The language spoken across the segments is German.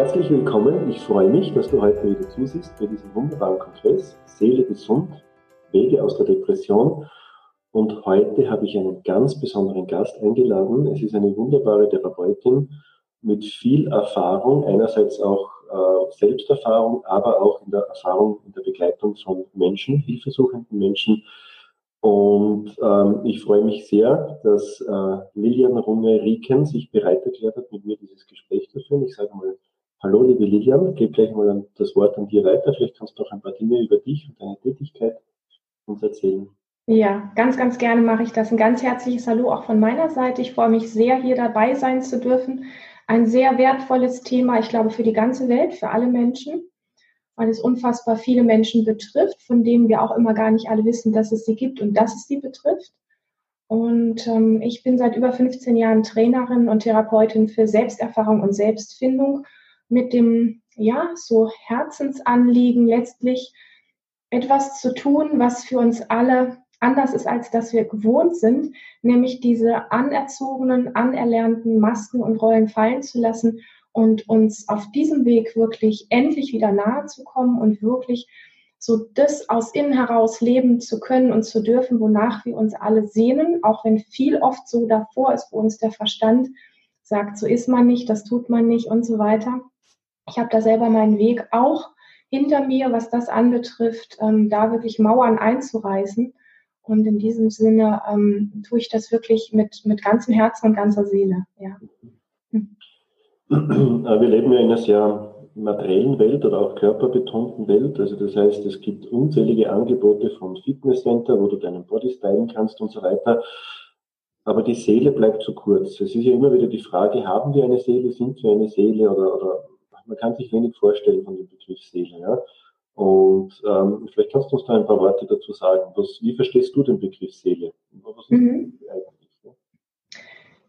Herzlich willkommen. Ich freue mich, dass du heute wieder zusiehst bei diesem wunderbaren Kongress Seele gesund, Wege aus der Depression. Und heute habe ich einen ganz besonderen Gast eingeladen. Es ist eine wunderbare Therapeutin mit viel Erfahrung, einerseits auch äh, Selbsterfahrung, aber auch in der Erfahrung in der Begleitung von Menschen, hilfesuchenden Menschen. Und ähm, ich freue mich sehr, dass äh, Lilian Runge Rieken sich bereit erklärt hat, mit mir dieses Gespräch zu führen. Ich sage mal Hallo, liebe Lilian, gebe gleich mal das Wort an dir weiter. Vielleicht kannst du noch ein paar Dinge über dich und deine Tätigkeit uns erzählen. Ja, ganz, ganz gerne mache ich das. Ein ganz herzliches Hallo auch von meiner Seite. Ich freue mich sehr, hier dabei sein zu dürfen. Ein sehr wertvolles Thema, ich glaube, für die ganze Welt, für alle Menschen, weil es unfassbar viele Menschen betrifft, von denen wir auch immer gar nicht alle wissen, dass es sie gibt und dass es sie betrifft. Und ähm, ich bin seit über 15 Jahren Trainerin und Therapeutin für Selbsterfahrung und Selbstfindung mit dem, ja, so Herzensanliegen letztlich etwas zu tun, was für uns alle anders ist, als dass wir gewohnt sind, nämlich diese anerzogenen, anerlernten Masken und Rollen fallen zu lassen und uns auf diesem Weg wirklich endlich wieder nahe zu kommen und wirklich so das aus innen heraus leben zu können und zu dürfen, wonach wir uns alle sehnen, auch wenn viel oft so davor ist, wo uns der Verstand sagt, so ist man nicht, das tut man nicht und so weiter. Ich habe da selber meinen Weg auch hinter mir, was das anbetrifft, ähm, da wirklich Mauern einzureißen. Und in diesem Sinne ähm, tue ich das wirklich mit, mit ganzem Herzen und ganzer Seele. Ja. Hm. Wir leben ja in einer sehr materiellen Welt oder auch körperbetonten Welt. Also das heißt, es gibt unzählige Angebote vom Fitnesscenter, wo du deinen Body stylen kannst und so weiter. Aber die Seele bleibt zu kurz. Es ist ja immer wieder die Frage, haben wir eine Seele, sind wir eine Seele oder, oder man kann sich wenig vorstellen von dem Begriff Seele. Ja? Und ähm, vielleicht kannst du uns da ein paar Worte dazu sagen. Was, wie verstehst du den Begriff Seele? Mhm.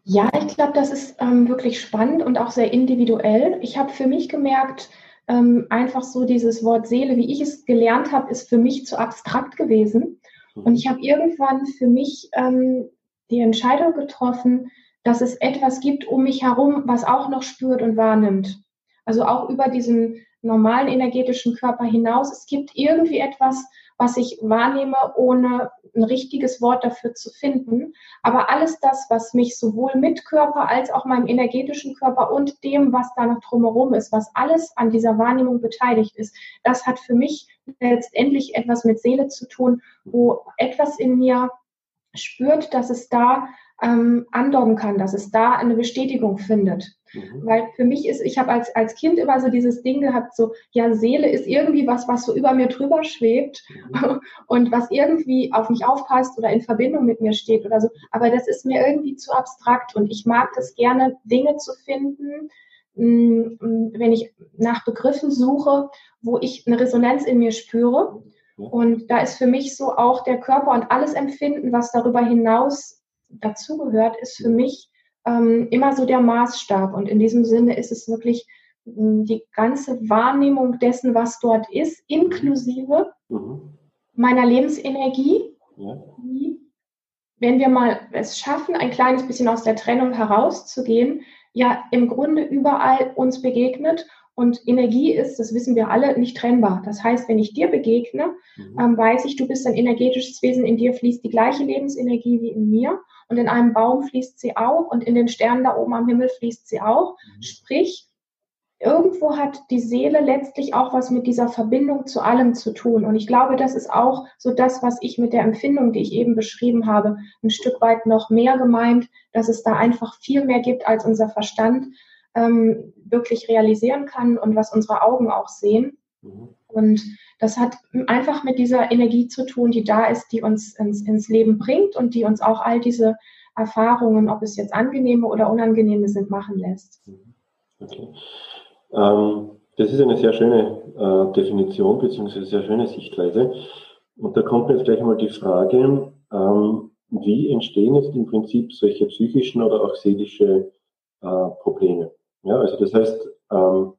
Ja, ich glaube, das ist ähm, wirklich spannend und auch sehr individuell. Ich habe für mich gemerkt, ähm, einfach so dieses Wort Seele, wie ich es gelernt habe, ist für mich zu abstrakt gewesen. Mhm. Und ich habe irgendwann für mich ähm, die Entscheidung getroffen, dass es etwas gibt um mich herum, was auch noch spürt und wahrnimmt. Also auch über diesen normalen energetischen Körper hinaus. Es gibt irgendwie etwas, was ich wahrnehme, ohne ein richtiges Wort dafür zu finden. Aber alles das, was mich sowohl mit Körper als auch meinem energetischen Körper und dem, was da noch drumherum ist, was alles an dieser Wahrnehmung beteiligt ist, das hat für mich letztendlich etwas mit Seele zu tun, wo etwas in mir spürt, dass es da ähm, andocken kann, dass es da eine Bestätigung findet. Mhm. Weil für mich ist, ich habe als, als Kind immer so dieses Ding gehabt, so, ja, Seele ist irgendwie was, was so über mir drüber schwebt mhm. und was irgendwie auf mich aufpasst oder in Verbindung mit mir steht oder so. Aber das ist mir irgendwie zu abstrakt und ich mag das gerne, Dinge zu finden, mm, wenn ich nach Begriffen suche, wo ich eine Resonanz in mir spüre. Und da ist für mich so auch der Körper und alles Empfinden, was darüber hinaus dazugehört, ist für mich ähm, immer so der Maßstab. Und in diesem Sinne ist es wirklich hm, die ganze Wahrnehmung dessen, was dort ist, inklusive mhm. meiner Lebensenergie, ja. die, wenn wir mal es schaffen, ein kleines bisschen aus der Trennung herauszugehen, ja im Grunde überall uns begegnet. Und Energie ist, das wissen wir alle, nicht trennbar. Das heißt, wenn ich dir begegne, mhm. ähm, weiß ich, du bist ein energetisches Wesen, in dir fließt die gleiche Lebensenergie wie in mir und in einem Baum fließt sie auch und in den Sternen da oben am Himmel fließt sie auch. Mhm. Sprich, irgendwo hat die Seele letztlich auch was mit dieser Verbindung zu allem zu tun. Und ich glaube, das ist auch so das, was ich mit der Empfindung, die ich eben beschrieben habe, ein Stück weit noch mehr gemeint, dass es da einfach viel mehr gibt, als unser Verstand ähm, wirklich realisieren kann und was unsere Augen auch sehen. Mhm. Und das hat einfach mit dieser Energie zu tun, die da ist, die uns ins, ins Leben bringt und die uns auch all diese Erfahrungen, ob es jetzt angenehme oder unangenehme sind, machen lässt. Okay. Ähm, das ist eine sehr schöne äh, Definition bzw. sehr schöne Sichtweise. Und da kommt jetzt gleich mal die Frage, ähm, wie entstehen jetzt im Prinzip solche psychischen oder auch seelische äh, Probleme? Ja, also das heißt, ähm,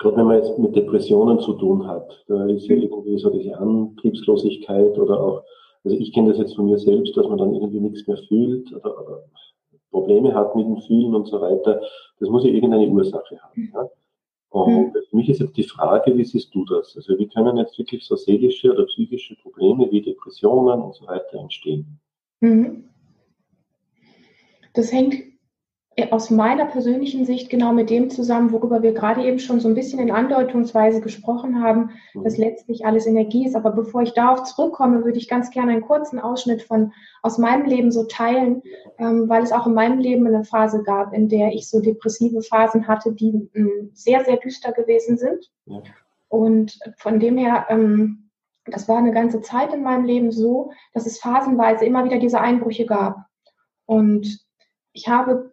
gerade wenn man jetzt mit Depressionen zu tun hat, da ist ja irgendwie so diese Antriebslosigkeit oder auch, also ich kenne das jetzt von mir selbst, dass man dann irgendwie nichts mehr fühlt oder, oder Probleme hat mit den vielen und so weiter, das muss ja irgendeine Ursache haben. Ja? Und mhm. für mich ist jetzt die Frage, wie siehst du das? Also wie können jetzt wirklich so seelische oder psychische Probleme wie Depressionen und so weiter entstehen? Mhm. Das hängt aus meiner persönlichen Sicht genau mit dem zusammen, worüber wir gerade eben schon so ein bisschen in Andeutungsweise gesprochen haben, mhm. dass letztlich alles Energie ist. Aber bevor ich darauf zurückkomme, würde ich ganz gerne einen kurzen Ausschnitt von aus meinem Leben so teilen, ähm, weil es auch in meinem Leben eine Phase gab, in der ich so depressive Phasen hatte, die ähm, sehr, sehr düster gewesen sind. Ja. Und von dem her, ähm, das war eine ganze Zeit in meinem Leben so, dass es phasenweise immer wieder diese Einbrüche gab. Und ich habe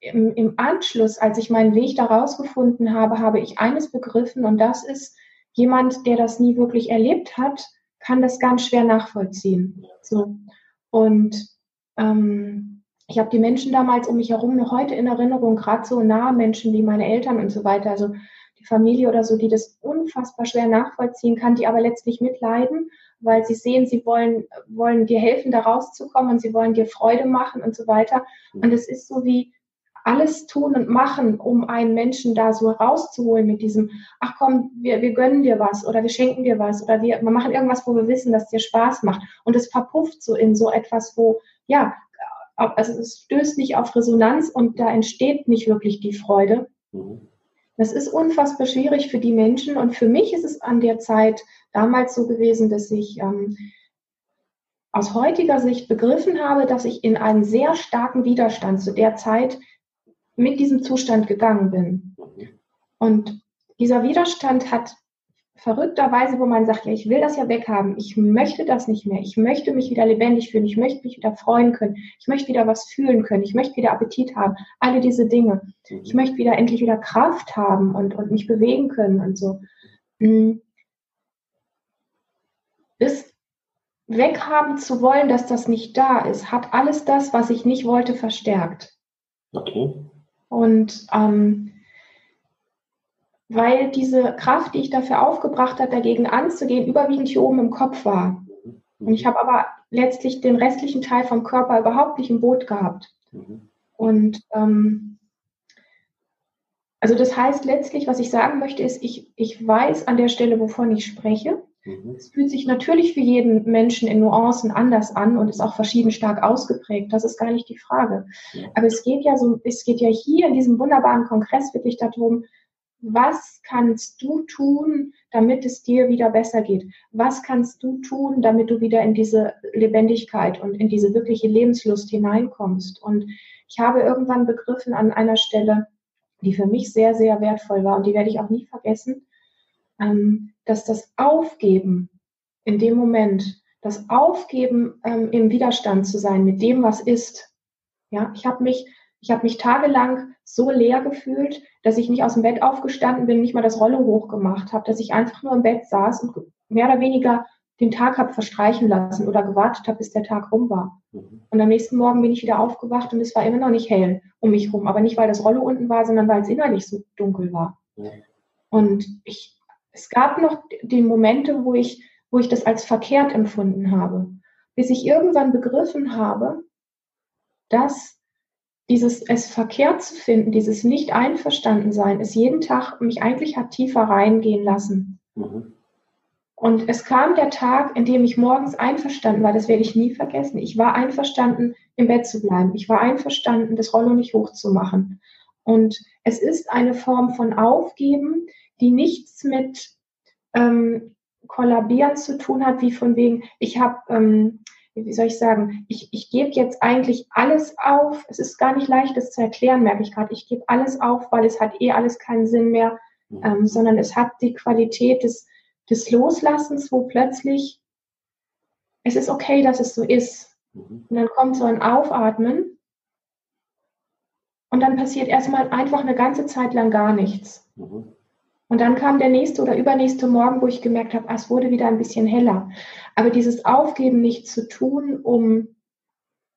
im, im Anschluss, als ich meinen Weg daraus gefunden habe, habe ich eines begriffen und das ist, jemand, der das nie wirklich erlebt hat, kann das ganz schwer nachvollziehen. So. Und ähm, ich habe die Menschen damals um mich herum noch heute in Erinnerung, gerade so nahe Menschen wie meine Eltern und so weiter, also die Familie oder so, die das unfassbar schwer nachvollziehen kann, die aber letztlich mitleiden, weil sie sehen, sie wollen, wollen dir helfen, da rauszukommen und sie wollen dir Freude machen und so weiter. Und es ist so wie, alles tun und machen, um einen Menschen da so rauszuholen mit diesem, ach komm, wir, wir gönnen dir was oder wir schenken dir was oder wir, wir machen irgendwas, wo wir wissen, dass dir Spaß macht. Und es verpufft so in so etwas, wo, ja, also es stößt nicht auf Resonanz und da entsteht nicht wirklich die Freude. Mhm. Das ist unfassbar schwierig für die Menschen und für mich ist es an der Zeit damals so gewesen, dass ich ähm, aus heutiger Sicht begriffen habe, dass ich in einen sehr starken Widerstand zu der Zeit mit diesem Zustand gegangen bin. Und dieser Widerstand hat verrückterweise, wo man sagt, ja, ich will das ja weghaben, ich möchte das nicht mehr, ich möchte mich wieder lebendig fühlen, ich möchte mich wieder freuen können, ich möchte wieder was fühlen können, ich möchte wieder Appetit haben, alle diese Dinge. Mhm. Ich möchte wieder endlich wieder Kraft haben und, und mich bewegen können und so. Mhm. Das weghaben zu wollen, dass das nicht da ist, hat alles das, was ich nicht wollte, verstärkt. Okay. Und ähm, weil diese Kraft, die ich dafür aufgebracht habe, dagegen anzugehen, überwiegend hier oben im Kopf war. Und ich habe aber letztlich den restlichen Teil vom Körper überhaupt nicht im Boot gehabt. Und ähm, also das heißt letztlich, was ich sagen möchte, ist, ich, ich weiß an der Stelle, wovon ich spreche. Mhm. Es fühlt sich natürlich für jeden Menschen in Nuancen anders an und ist auch verschieden stark ausgeprägt. Das ist gar nicht die Frage. Aber es geht ja so, es geht ja hier in diesem wunderbaren Kongress wirklich darum, was kannst du tun, damit es dir wieder besser geht? Was kannst du tun, damit du wieder in diese Lebendigkeit und in diese wirkliche Lebenslust hineinkommst? Und ich habe irgendwann begriffen an einer Stelle, die für mich sehr, sehr wertvoll war und die werde ich auch nie vergessen, ähm, dass das Aufgeben in dem Moment, das Aufgeben ähm, im Widerstand zu sein mit dem, was ist. Ja, ich habe mich, ich habe mich tagelang so leer gefühlt, dass ich nicht aus dem Bett aufgestanden bin, nicht mal das Rollo hochgemacht habe, dass ich einfach nur im Bett saß und mehr oder weniger den Tag habe verstreichen lassen oder gewartet habe, bis der Tag rum war. Mhm. Und am nächsten Morgen bin ich wieder aufgewacht und es war immer noch nicht hell um mich rum. Aber nicht, weil das Rollo unten war, sondern weil es innerlich so dunkel war. Und ich es gab noch die Momente, wo ich, wo ich das als verkehrt empfunden habe, bis ich irgendwann begriffen habe, dass dieses es verkehrt zu finden, dieses nicht einverstanden sein, es jeden Tag mich eigentlich hat tiefer reingehen lassen. Mhm. Und es kam der Tag, in dem ich morgens einverstanden war, das werde ich nie vergessen. Ich war einverstanden, im Bett zu bleiben. Ich war einverstanden, das Rollo nicht hochzumachen. Und es ist eine Form von Aufgeben, die nichts mit ähm, Kollabieren zu tun hat, wie von wegen, ich habe, ähm, wie soll ich sagen, ich, ich gebe jetzt eigentlich alles auf. Es ist gar nicht leicht, das zu erklären, merke ich gerade. Ich gebe alles auf, weil es hat eh alles keinen Sinn mehr, mhm. ähm, sondern es hat die Qualität des, des Loslassens, wo plötzlich es ist okay, dass es so ist. Mhm. Und dann kommt so ein Aufatmen und dann passiert erstmal einfach eine ganze Zeit lang gar nichts. Mhm. Und dann kam der nächste oder übernächste Morgen, wo ich gemerkt habe, ah, es wurde wieder ein bisschen heller. Aber dieses Aufgeben nicht zu tun, um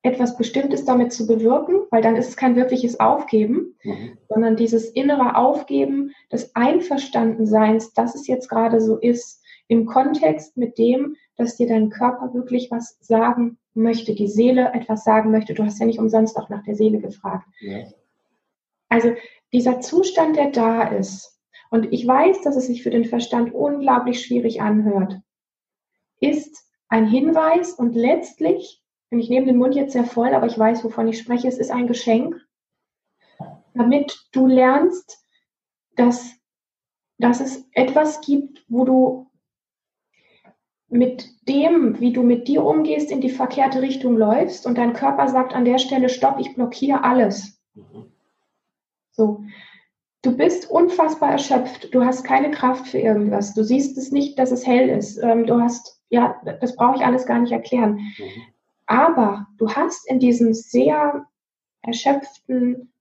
etwas Bestimmtes damit zu bewirken, weil dann ist es kein wirkliches Aufgeben, mhm. sondern dieses innere Aufgeben des Einverstandenseins, dass es jetzt gerade so ist, im Kontext mit dem, dass dir dein Körper wirklich was sagen möchte die Seele etwas sagen möchte. Du hast ja nicht umsonst auch nach der Seele gefragt. Ja. Also dieser Zustand, der da ist, und ich weiß, dass es sich für den Verstand unglaublich schwierig anhört, ist ein Hinweis und letztlich, und ich nehme den Mund jetzt sehr voll, aber ich weiß, wovon ich spreche, es ist ein Geschenk, damit du lernst, dass, dass es etwas gibt, wo du mit dem, wie du mit dir umgehst, in die verkehrte Richtung läufst und dein Körper sagt an der Stelle, stopp, ich blockiere alles. So. Du bist unfassbar erschöpft. Du hast keine Kraft für irgendwas. Du siehst es nicht, dass es hell ist. Ähm, du hast, ja, das brauche ich alles gar nicht erklären. Mhm. Aber du hast in diesem sehr erschöpften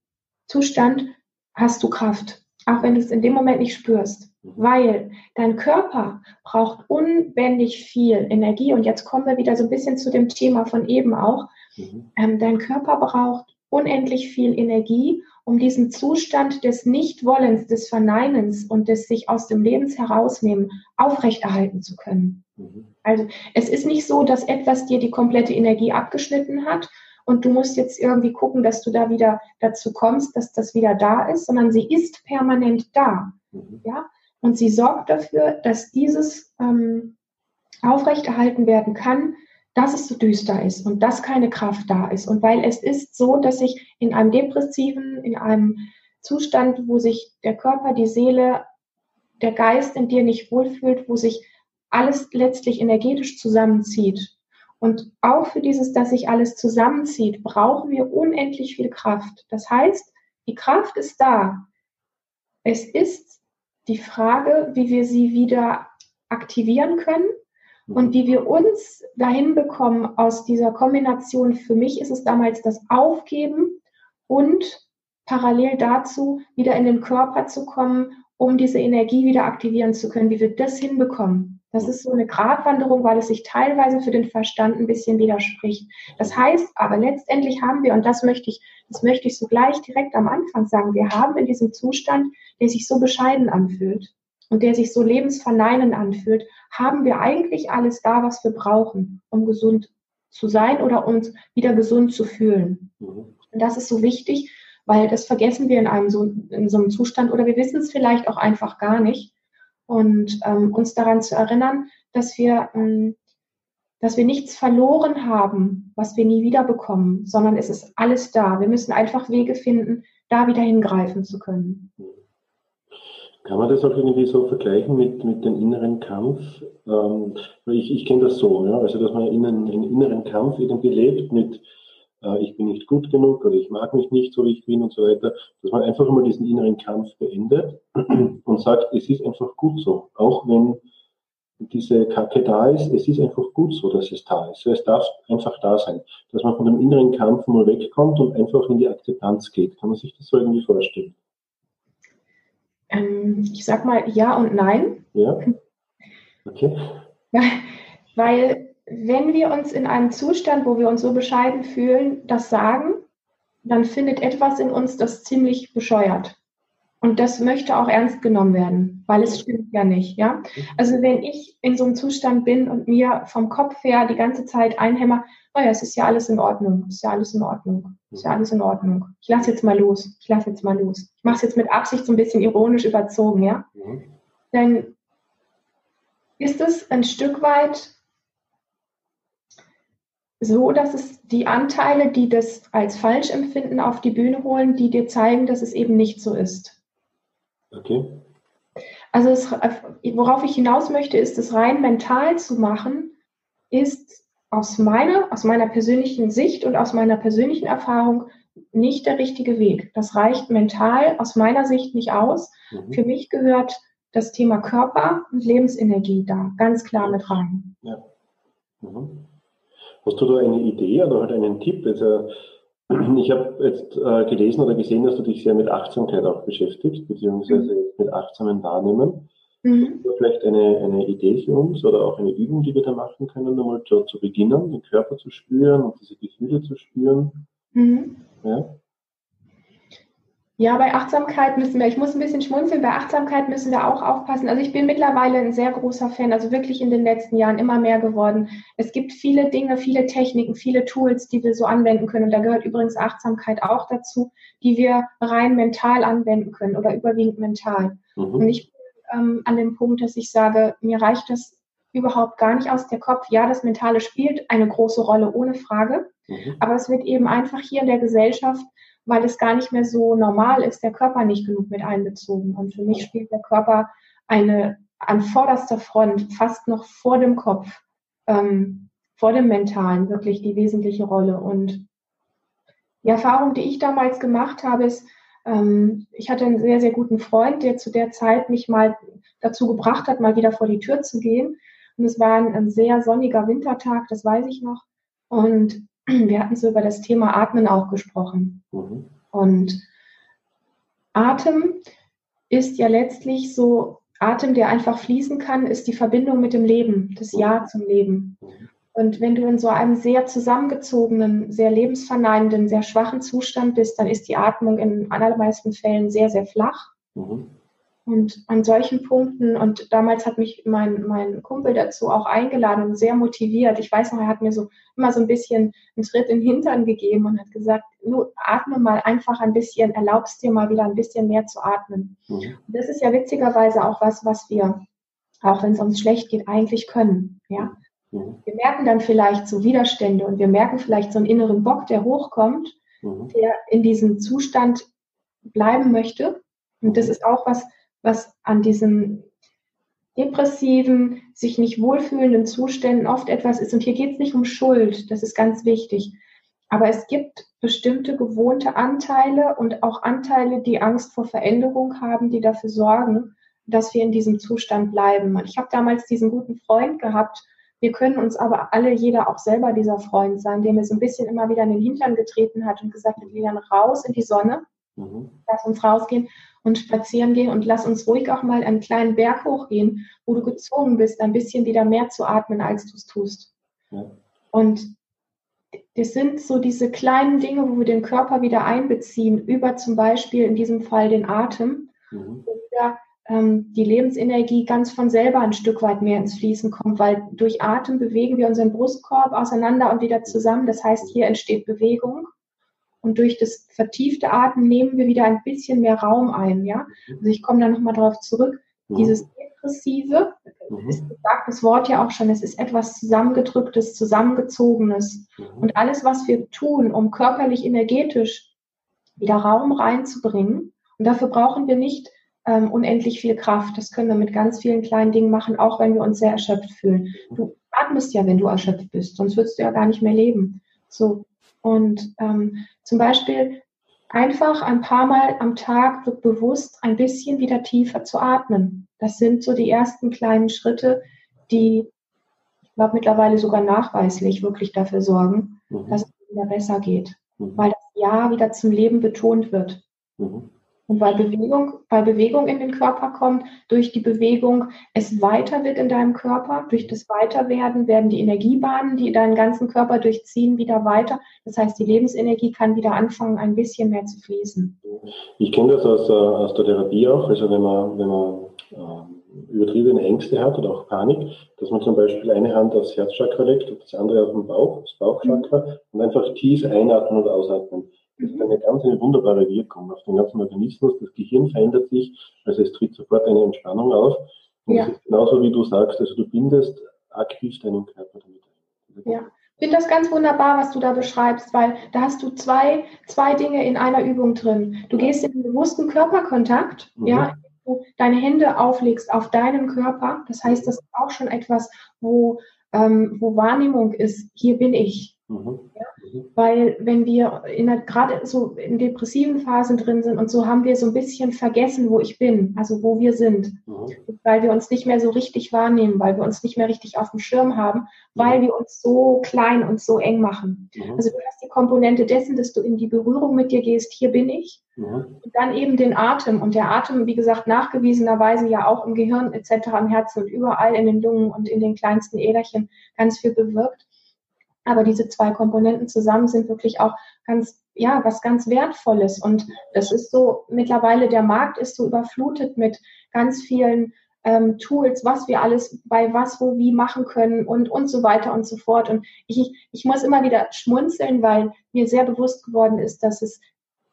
Zustand, hast du Kraft. Auch wenn du es in dem Moment nicht spürst. Mhm. Weil dein Körper braucht unbändig viel Energie. Und jetzt kommen wir wieder so ein bisschen zu dem Thema von eben auch. Mhm. Ähm, dein Körper braucht unendlich viel Energie, um diesen Zustand des Nichtwollens, des Verneinens und des sich aus dem Lebens herausnehmen aufrechterhalten zu können. Mhm. Also es ist nicht so, dass etwas dir die komplette Energie abgeschnitten hat und du musst jetzt irgendwie gucken, dass du da wieder dazu kommst, dass das wieder da ist, sondern sie ist permanent da. Mhm. Ja? Und sie sorgt dafür, dass dieses ähm, aufrechterhalten werden kann, dass es so düster ist und dass keine Kraft da ist. Und weil es ist so, dass ich in einem depressiven, in einem Zustand, wo sich der Körper, die Seele, der Geist in dir nicht wohlfühlt, wo sich alles letztlich energetisch zusammenzieht. Und auch für dieses, dass sich alles zusammenzieht, brauchen wir unendlich viel Kraft. Das heißt, die Kraft ist da. Es ist die Frage, wie wir sie wieder aktivieren können und wie wir uns dahin bekommen aus dieser Kombination. Für mich ist es damals das Aufgeben und parallel dazu wieder in den Körper zu kommen, um diese Energie wieder aktivieren zu können, wie wir das hinbekommen. Das ist so eine Gratwanderung, weil es sich teilweise für den Verstand ein bisschen widerspricht. Das heißt aber letztendlich haben wir, und das möchte ich, das möchte ich so gleich direkt am Anfang sagen, wir haben in diesem Zustand, der sich so bescheiden anfühlt und der sich so lebensverneinend anfühlt, haben wir eigentlich alles da, was wir brauchen, um gesund zu sein oder uns wieder gesund zu fühlen. Mhm. Und das ist so wichtig, weil das vergessen wir in einem so, in so einem Zustand oder wir wissen es vielleicht auch einfach gar nicht und ähm, uns daran zu erinnern, dass wir, ähm, dass wir nichts verloren haben, was wir nie wieder bekommen, sondern es ist alles da. Wir müssen einfach Wege finden, da wieder hingreifen zu können. Kann man das auch irgendwie so vergleichen mit, mit dem inneren Kampf? Ähm, ich ich kenne das so, ja? also dass man in einen, einen inneren Kampf irgendwie lebt mit äh, ich bin nicht gut genug oder ich mag mich nicht so, wie ich bin und so weiter, dass man einfach immer diesen inneren Kampf beendet und sagt, es ist einfach gut so. Auch wenn diese Kacke da ist, es ist einfach gut so, dass es da ist. Es darf einfach da sein. Dass man von dem inneren Kampf mal wegkommt und einfach in die Akzeptanz geht. Kann man sich das so irgendwie vorstellen? Ähm, ich sag mal ja und nein. Ja. Okay. Weil wenn wir uns in einem Zustand, wo wir uns so bescheiden fühlen, das sagen, dann findet etwas in uns das ziemlich bescheuert. Und das möchte auch ernst genommen werden, weil es stimmt ja nicht, ja. Also wenn ich in so einem Zustand bin und mir vom Kopf her die ganze Zeit einhämmer, naja, es ist ja alles in Ordnung, es ist ja alles in Ordnung, es ist ja alles in Ordnung. Ich lasse jetzt mal los, ich lasse jetzt mal los. Ich mache es jetzt mit Absicht so ein bisschen ironisch überzogen, ja. Mhm. Dann ist es ein Stück weit so, dass es die Anteile, die das als falsch empfinden, auf die Bühne holen, die dir zeigen, dass es eben nicht so ist. Okay. Also es, worauf ich hinaus möchte, ist es rein mental zu machen, ist aus meiner, aus meiner persönlichen Sicht und aus meiner persönlichen Erfahrung nicht der richtige Weg. Das reicht mental aus meiner Sicht nicht aus. Mhm. Für mich gehört das Thema Körper und Lebensenergie da ganz klar mit rein. Ja. Mhm. Hast du da eine Idee oder halt einen Tipp? Also, ich habe jetzt äh, gelesen oder gesehen, dass du dich sehr mit Achtsamkeit auch beschäftigst, beziehungsweise mhm. mit achtsamen Wahrnehmen. Mhm. Vielleicht eine, eine Idee für uns oder auch eine Übung, die wir da machen können, einmal zu, zu beginnen, den Körper zu spüren und diese Gefühle zu spüren? Mhm. Ja? Ja, bei Achtsamkeit müssen wir, ich muss ein bisschen schmunzeln, bei Achtsamkeit müssen wir auch aufpassen. Also ich bin mittlerweile ein sehr großer Fan, also wirklich in den letzten Jahren immer mehr geworden. Es gibt viele Dinge, viele Techniken, viele Tools, die wir so anwenden können. Und da gehört übrigens Achtsamkeit auch dazu, die wir rein mental anwenden können oder überwiegend mental. Mhm. Und ich bin ähm, an dem Punkt, dass ich sage, mir reicht das überhaupt gar nicht aus der Kopf. Ja, das Mentale spielt eine große Rolle, ohne Frage. Mhm. Aber es wird eben einfach hier in der Gesellschaft weil es gar nicht mehr so normal ist, der Körper nicht genug mit einbezogen. Und für mich spielt der Körper eine an vorderster Front, fast noch vor dem Kopf, ähm, vor dem Mentalen wirklich die wesentliche Rolle. Und die Erfahrung, die ich damals gemacht habe, ist, ähm, ich hatte einen sehr, sehr guten Freund, der zu der Zeit mich mal dazu gebracht hat, mal wieder vor die Tür zu gehen. Und es war ein, ein sehr sonniger Wintertag, das weiß ich noch. Und wir hatten so über das Thema Atmen auch gesprochen. Mhm. Und Atem ist ja letztlich so, Atem, der einfach fließen kann, ist die Verbindung mit dem Leben, das Ja zum Leben. Mhm. Und wenn du in so einem sehr zusammengezogenen, sehr lebensverneinenden, sehr schwachen Zustand bist, dann ist die Atmung in allermeisten Fällen sehr, sehr flach. Mhm. Und an solchen Punkten, und damals hat mich mein, mein Kumpel dazu auch eingeladen und sehr motiviert. Ich weiß noch, er hat mir so immer so ein bisschen einen Schritt in den Hintern gegeben und hat gesagt, nur atme mal einfach ein bisschen, erlaubst dir mal wieder ein bisschen mehr zu atmen. Mhm. Und das ist ja witzigerweise auch was, was wir, auch wenn es uns schlecht geht, eigentlich können. Ja? Mhm. Wir merken dann vielleicht so Widerstände und wir merken vielleicht so einen inneren Bock, der hochkommt, mhm. der in diesem Zustand bleiben möchte. Und das mhm. ist auch was, was an diesen depressiven, sich nicht wohlfühlenden Zuständen oft etwas ist. Und hier geht es nicht um Schuld, das ist ganz wichtig. Aber es gibt bestimmte gewohnte Anteile und auch Anteile, die Angst vor Veränderung haben, die dafür sorgen, dass wir in diesem Zustand bleiben. Ich habe damals diesen guten Freund gehabt. Wir können uns aber alle, jeder auch selber dieser Freund sein, der mir so ein bisschen immer wieder in den Hintern getreten hat und gesagt hat, gehen raus in die Sonne, mhm. lass uns rausgehen und spazieren gehen und lass uns ruhig auch mal einen kleinen Berg hochgehen, wo du gezwungen bist, ein bisschen wieder mehr zu atmen, als du es tust. Ja. Und das sind so diese kleinen Dinge, wo wir den Körper wieder einbeziehen, über zum Beispiel in diesem Fall den Atem, mhm. wo wieder ähm, die Lebensenergie ganz von selber ein Stück weit mehr ins Fließen kommt, weil durch Atem bewegen wir unseren Brustkorb auseinander und wieder zusammen. Das heißt, hier entsteht Bewegung. Und durch das vertiefte Atmen nehmen wir wieder ein bisschen mehr Raum ein. Ja? Also ich komme da nochmal drauf zurück. Mhm. Dieses Depressive, mhm. ist sagt das Wort ja auch schon, es ist etwas zusammengedrücktes, zusammengezogenes. Mhm. Und alles, was wir tun, um körperlich, energetisch wieder Raum reinzubringen, und dafür brauchen wir nicht ähm, unendlich viel Kraft. Das können wir mit ganz vielen kleinen Dingen machen, auch wenn wir uns sehr erschöpft fühlen. Du atmest ja, wenn du erschöpft bist, sonst würdest du ja gar nicht mehr leben. So, und ähm, zum Beispiel einfach ein paar Mal am Tag wird bewusst ein bisschen wieder tiefer zu atmen. Das sind so die ersten kleinen Schritte, die, ich glaube, mittlerweile sogar nachweislich wirklich dafür sorgen, mhm. dass es wieder besser geht, mhm. weil das Ja wieder zum Leben betont wird. Mhm. Und weil Bewegung, weil Bewegung in den Körper kommt, durch die Bewegung es weiter wird in deinem Körper, durch das Weiterwerden werden die Energiebahnen, die deinen ganzen Körper durchziehen, wieder weiter. Das heißt, die Lebensenergie kann wieder anfangen, ein bisschen mehr zu fließen. Ich kenne das aus, aus der Therapie auch, also wenn man, wenn man äh, übertriebene Ängste hat oder auch Panik, dass man zum Beispiel eine Hand aufs Herzchakra legt und das andere auf den Bauch, das Bauchchakra, mhm. und einfach tief einatmen und ausatmen. Das ist eine ganz eine wunderbare Wirkung auf den ganzen Organismus. Das Gehirn verändert sich, also es tritt sofort eine Entspannung auf. Und ja. es ist genauso wie du sagst, also du bindest aktiv deinen Körper damit ein. Ja. Ich finde das ganz wunderbar, was du da beschreibst, weil da hast du zwei, zwei Dinge in einer Übung drin. Du gehst in den bewussten Körperkontakt, mhm. ja, du deine Hände auflegst auf deinen Körper. Das heißt, das ist auch schon etwas, wo, ähm, wo Wahrnehmung ist, hier bin ich. Mhm. Ja? Weil wenn wir gerade so in depressiven Phasen drin sind und so haben wir so ein bisschen vergessen, wo ich bin, also wo wir sind, mhm. weil wir uns nicht mehr so richtig wahrnehmen, weil wir uns nicht mehr richtig auf dem Schirm haben, weil mhm. wir uns so klein und so eng machen. Mhm. Also du hast die Komponente dessen, dass du in die Berührung mit dir gehst, hier bin ich, mhm. und dann eben den Atem und der Atem, wie gesagt, nachgewiesenerweise ja auch im Gehirn etc., im Herzen und überall in den Lungen und in den kleinsten Äderchen ganz viel bewirkt. Aber diese zwei Komponenten zusammen sind wirklich auch ganz, ja, was ganz Wertvolles. Und das ist so, mittlerweile der Markt ist so überflutet mit ganz vielen ähm, Tools, was wir alles bei was, wo, wie machen können und, und so weiter und so fort. Und ich, ich muss immer wieder schmunzeln, weil mir sehr bewusst geworden ist, dass es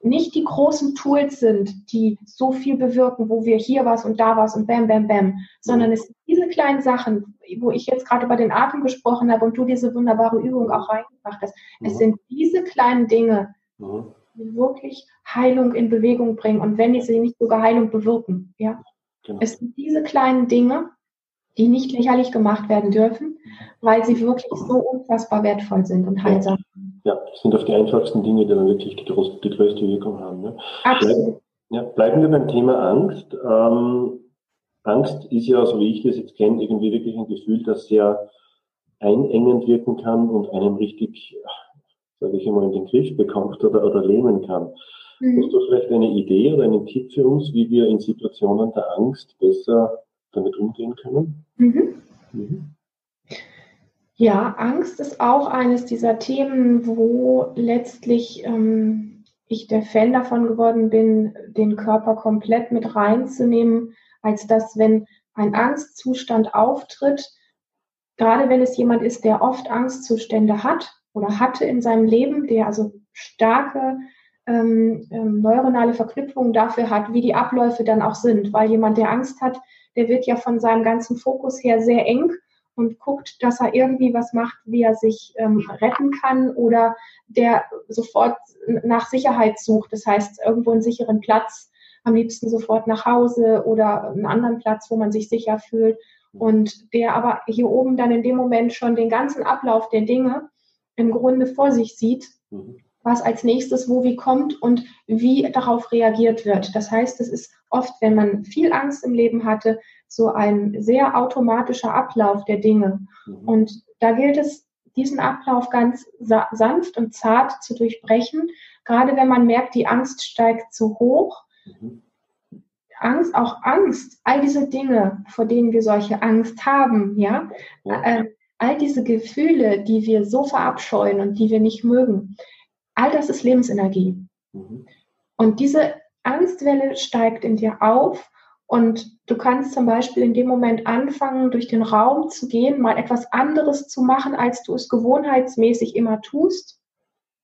nicht die großen Tools sind, die so viel bewirken, wo wir hier was und da was und bam, bam, bam, sondern es sind diese kleinen Sachen, wo ich jetzt gerade über den Atem gesprochen habe und du diese wunderbare Übung auch reingebracht hast. Mhm. Es sind diese kleinen Dinge, mhm. die wirklich Heilung in Bewegung bringen und wenn die sie nicht sogar Heilung bewirken, ja. Genau. Es sind diese kleinen Dinge, die nicht lächerlich gemacht werden dürfen, weil sie wirklich so unfassbar wertvoll sind und heilsam. Ja, das sind oft die einfachsten Dinge, die dann wirklich die, groß, die größte Wirkung haben. Ne? Absolut. Bleiben, ja, bleiben wir beim Thema Angst. Ähm, Angst ist ja, so wie ich das jetzt kenne, irgendwie wirklich ein Gefühl, das sehr einengend wirken kann und einem richtig, sage ich einmal, in den Griff bekommt oder, oder lähmen kann. Mhm. Hast du vielleicht eine Idee oder einen Tipp für uns, wie wir in Situationen der Angst besser damit umgehen können? Mhm. Mhm. Ja, Angst ist auch eines dieser Themen, wo letztlich ähm, ich der Fan davon geworden bin, den Körper komplett mit reinzunehmen, als dass, wenn ein Angstzustand auftritt, gerade wenn es jemand ist, der oft Angstzustände hat oder hatte in seinem Leben, der also starke ähm, ähm, neuronale Verknüpfungen dafür hat, wie die Abläufe dann auch sind. Weil jemand, der Angst hat, der wird ja von seinem ganzen Fokus her sehr eng und guckt, dass er irgendwie was macht, wie er sich ähm, retten kann oder der sofort nach Sicherheit sucht. Das heißt, irgendwo einen sicheren Platz, am liebsten sofort nach Hause oder einen anderen Platz, wo man sich sicher fühlt. Und der aber hier oben dann in dem Moment schon den ganzen Ablauf der Dinge im Grunde vor sich sieht, mhm. Was als nächstes wo wie kommt und wie darauf reagiert wird. Das heißt, es ist oft, wenn man viel Angst im Leben hatte, so ein sehr automatischer Ablauf der Dinge. Mhm. Und da gilt es, diesen Ablauf ganz sanft und zart zu durchbrechen, gerade wenn man merkt, die Angst steigt zu hoch. Mhm. Angst, auch Angst, all diese Dinge, vor denen wir solche Angst haben, ja, ja. Äh, all diese Gefühle, die wir so verabscheuen und die wir nicht mögen, all das ist Lebensenergie. Mhm. Und diese Angstwelle steigt in dir auf und du kannst zum Beispiel in dem Moment anfangen, durch den Raum zu gehen, mal etwas anderes zu machen, als du es gewohnheitsmäßig immer tust.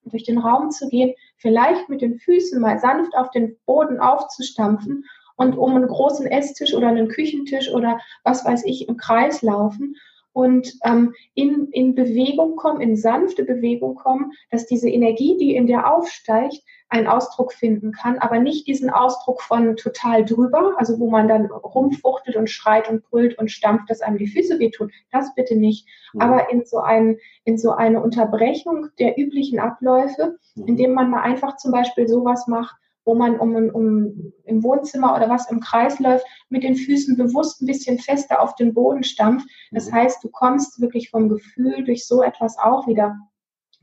Durch den Raum zu gehen, vielleicht mit den Füßen mal sanft auf den Boden aufzustampfen und um einen großen Esstisch oder einen Küchentisch oder was weiß ich im Kreis laufen und ähm, in, in Bewegung kommen, in sanfte Bewegung kommen, dass diese Energie, die in dir aufsteigt, einen Ausdruck finden kann, aber nicht diesen Ausdruck von total drüber, also wo man dann rumfuchtelt und schreit und brüllt und stampft, dass einem die Füße wehtun. Das bitte nicht. Mhm. Aber in so, ein, in so eine Unterbrechung der üblichen Abläufe, mhm. indem man mal einfach zum Beispiel sowas macht, wo man um, um im Wohnzimmer oder was im Kreis läuft, mit den Füßen bewusst ein bisschen fester auf den Boden stampft. Das mhm. heißt, du kommst wirklich vom Gefühl durch so etwas auch wieder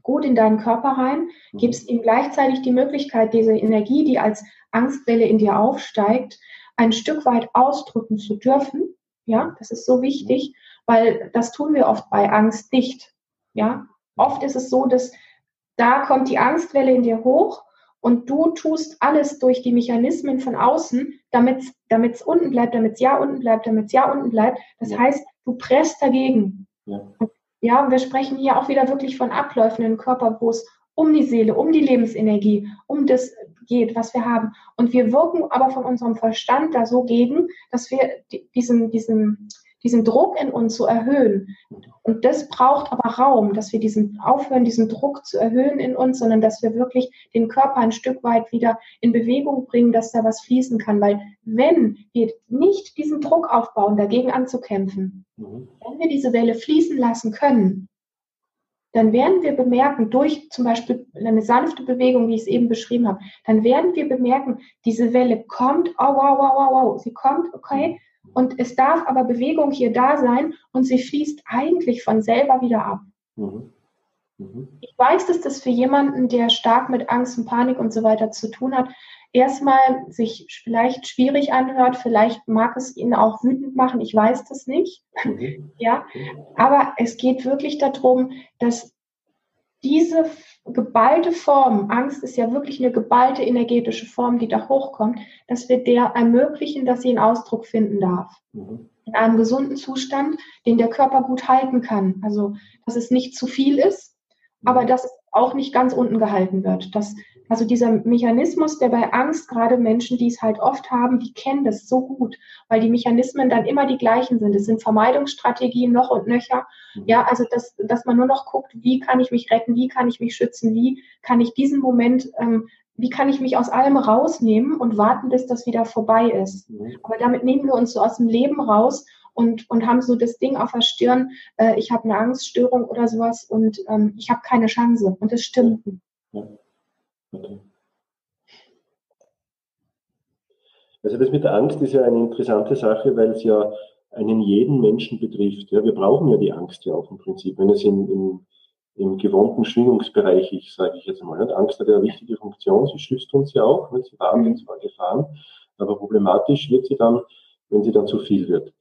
gut in deinen Körper rein, mhm. gibst ihm gleichzeitig die Möglichkeit, diese Energie, die als Angstwelle in dir aufsteigt, ein Stück weit ausdrücken zu dürfen. Ja, das ist so wichtig, weil das tun wir oft bei Angst nicht. Ja, oft ist es so, dass da kommt die Angstwelle in dir hoch und du tust alles durch die Mechanismen von außen, damit es unten bleibt, damit es ja unten bleibt, damit es ja unten bleibt. Das ja. heißt, du presst dagegen. Ja. Ja, wir sprechen hier auch wieder wirklich von Abläufen im Körper, wo es um die Seele, um die Lebensenergie, um das geht, was wir haben. Und wir wirken aber von unserem Verstand da so gegen, dass wir diesen, diesen, diesen Druck in uns zu erhöhen. Und das braucht aber Raum, dass wir diesen aufhören, diesen Druck zu erhöhen in uns, sondern dass wir wirklich den Körper ein Stück weit wieder in Bewegung bringen, dass da was fließen kann. Weil wenn wir nicht diesen Druck aufbauen, dagegen anzukämpfen, mhm. wenn wir diese Welle fließen lassen können, dann werden wir bemerken, durch zum Beispiel eine sanfte Bewegung, wie ich es eben beschrieben habe, dann werden wir bemerken, diese Welle kommt, oh wow, wow, wow, wow, sie kommt, okay, und es darf aber Bewegung hier da sein und sie fließt eigentlich von selber wieder ab. Mhm. Mhm. Ich weiß, dass das für jemanden, der stark mit Angst und Panik und so weiter zu tun hat, erstmal sich vielleicht schwierig anhört, vielleicht mag es ihn auch wütend machen, ich weiß das nicht. Mhm. Ja, aber es geht wirklich darum, dass diese geballte Form, Angst ist ja wirklich eine geballte energetische Form, die da hochkommt, dass wir der ermöglichen, dass sie einen Ausdruck finden darf. Mhm. In einem gesunden Zustand, den der Körper gut halten kann. Also, dass es nicht zu viel ist, aber mhm. dass es auch nicht ganz unten gehalten wird. Dass, also dieser Mechanismus, der bei Angst, gerade Menschen, die es halt oft haben, die kennen das so gut, weil die Mechanismen dann immer die gleichen sind. Es sind Vermeidungsstrategien noch und nöcher. Mhm. Ja, also dass, dass man nur noch guckt, wie kann ich mich retten, wie kann ich mich schützen, wie kann ich diesen Moment, ähm, wie kann ich mich aus allem rausnehmen und warten, bis das wieder vorbei ist. Mhm. Aber damit nehmen wir uns so aus dem Leben raus und, und haben so das Ding auf der Stirn, äh, ich habe eine Angststörung oder sowas und ähm, ich habe keine Chance. Und das stimmt. Ja. Also das mit der Angst ist ja eine interessante Sache, weil es ja einen jeden Menschen betrifft. Ja, wir brauchen ja die Angst ja auch im Prinzip, wenn es im, im, im gewohnten Schwingungsbereich ist, sage ich jetzt mal. Nicht? Angst hat ja eine wichtige Funktion, sie schützt uns ja auch, nicht? sie warnt uns vor Gefahren, aber problematisch wird sie dann, wenn sie dann zu viel wird.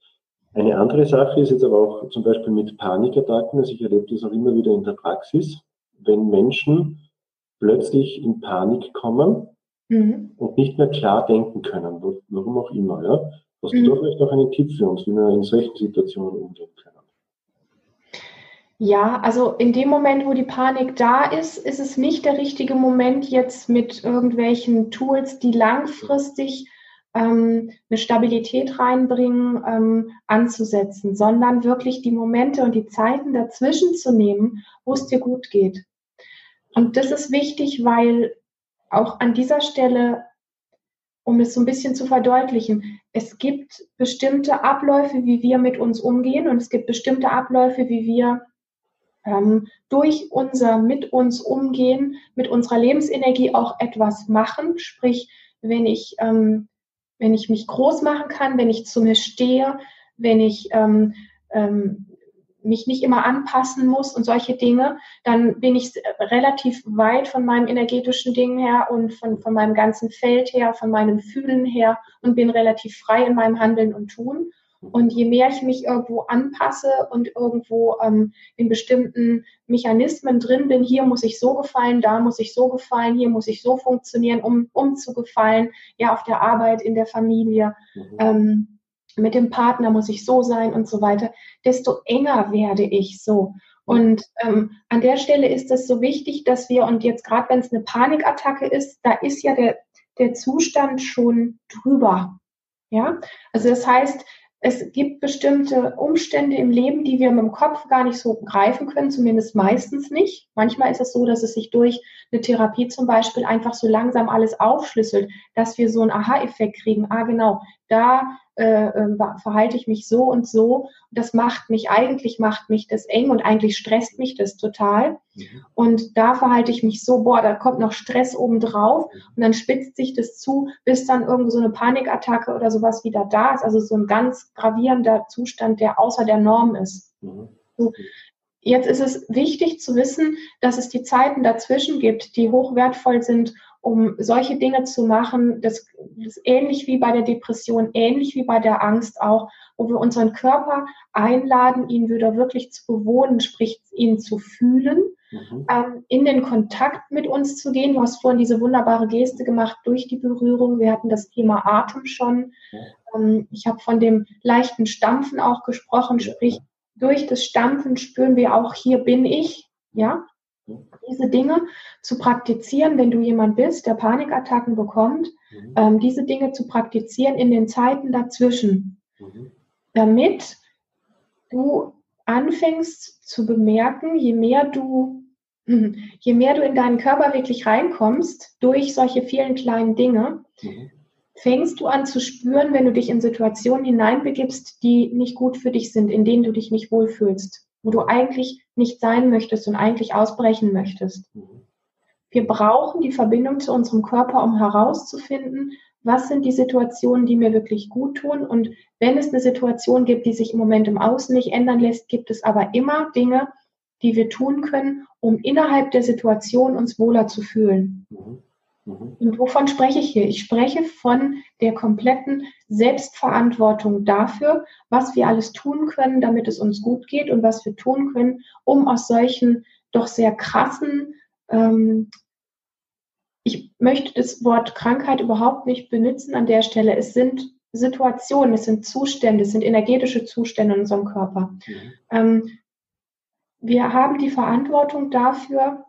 Eine andere Sache ist jetzt aber auch zum Beispiel mit Panikattacken, also ich erlebe das auch immer wieder in der Praxis, wenn Menschen plötzlich in Panik kommen mhm. und nicht mehr klar denken können, warum auch immer. Ja? Hast mhm. du da vielleicht noch einen Tipp für uns, wie wir in solchen Situationen umgehen können? Ja, also in dem Moment, wo die Panik da ist, ist es nicht der richtige Moment, jetzt mit irgendwelchen Tools, die langfristig ähm, eine Stabilität reinbringen, ähm, anzusetzen, sondern wirklich die Momente und die Zeiten dazwischen zu nehmen, wo es dir gut geht. Und das ist wichtig, weil auch an dieser Stelle, um es so ein bisschen zu verdeutlichen, es gibt bestimmte Abläufe, wie wir mit uns umgehen und es gibt bestimmte Abläufe, wie wir ähm, durch unser mit uns umgehen, mit unserer Lebensenergie auch etwas machen. Sprich, wenn ich, ähm, wenn ich mich groß machen kann, wenn ich zu mir stehe, wenn ich ähm, ähm, mich nicht immer anpassen muss und solche Dinge, dann bin ich relativ weit von meinem energetischen Ding her und von, von meinem ganzen Feld her, von meinem Fühlen her und bin relativ frei in meinem Handeln und Tun. Und je mehr ich mich irgendwo anpasse und irgendwo ähm, in bestimmten Mechanismen drin bin, hier muss ich so gefallen, da muss ich so gefallen, hier muss ich so funktionieren, um, um zu gefallen, ja, auf der Arbeit, in der Familie, mhm. ähm, mit dem Partner muss ich so sein und so weiter, desto enger werde ich so. Und ähm, an der Stelle ist es so wichtig, dass wir, und jetzt gerade wenn es eine Panikattacke ist, da ist ja der, der Zustand schon drüber. Ja, also das heißt, es gibt bestimmte Umstände im Leben, die wir mit dem Kopf gar nicht so greifen können, zumindest meistens nicht. Manchmal ist es so, dass es sich durch eine Therapie zum Beispiel einfach so langsam alles aufschlüsselt, dass wir so einen Aha-Effekt kriegen. Ah, genau, da äh, äh, verhalte ich mich so und so. Das macht mich, eigentlich macht mich das eng und eigentlich stresst mich das total. Mhm. Und da verhalte ich mich so, boah, da kommt noch Stress obendrauf und dann spitzt sich das zu, bis dann irgendwo so eine Panikattacke oder sowas wieder da ist. Also so ein ganz gravierender Zustand, der außer der Norm ist. Mhm. So. Jetzt ist es wichtig zu wissen, dass es die Zeiten dazwischen gibt, die hochwertvoll sind um solche Dinge zu machen, das, das ähnlich wie bei der Depression, ähnlich wie bei der Angst auch, wo wir unseren Körper einladen, ihn wieder wirklich zu bewohnen, sprich ihn zu fühlen, mhm. ähm, in den Kontakt mit uns zu gehen. Du hast vorhin diese wunderbare Geste gemacht durch die Berührung. Wir hatten das Thema Atem schon. Ähm, ich habe von dem leichten Stampfen auch gesprochen, sprich durch das Stampfen spüren wir auch, hier bin ich, ja, diese Dinge zu praktizieren, wenn du jemand bist, der Panikattacken bekommt, mhm. ähm, diese Dinge zu praktizieren in den Zeiten dazwischen, mhm. damit du anfängst zu bemerken, je mehr du, je mehr du in deinen Körper wirklich reinkommst durch solche vielen kleinen Dinge, mhm. fängst du an zu spüren, wenn du dich in Situationen hineinbegibst, die nicht gut für dich sind, in denen du dich nicht wohlfühlst wo du eigentlich nicht sein möchtest und eigentlich ausbrechen möchtest. Wir brauchen die Verbindung zu unserem Körper, um herauszufinden, was sind die Situationen, die mir wirklich gut tun. Und wenn es eine Situation gibt, die sich im Moment im Außen nicht ändern lässt, gibt es aber immer Dinge, die wir tun können, um innerhalb der Situation uns wohler zu fühlen. Mhm. Mhm. Und wovon spreche ich hier? Ich spreche von der kompletten Selbstverantwortung dafür, was wir alles tun können, damit es uns gut geht und was wir tun können, um aus solchen doch sehr krassen, ähm, ich möchte das Wort Krankheit überhaupt nicht benutzen an der Stelle. Es sind Situationen, es sind Zustände, es sind energetische Zustände in unserem Körper. Mhm. Ähm, wir haben die Verantwortung dafür,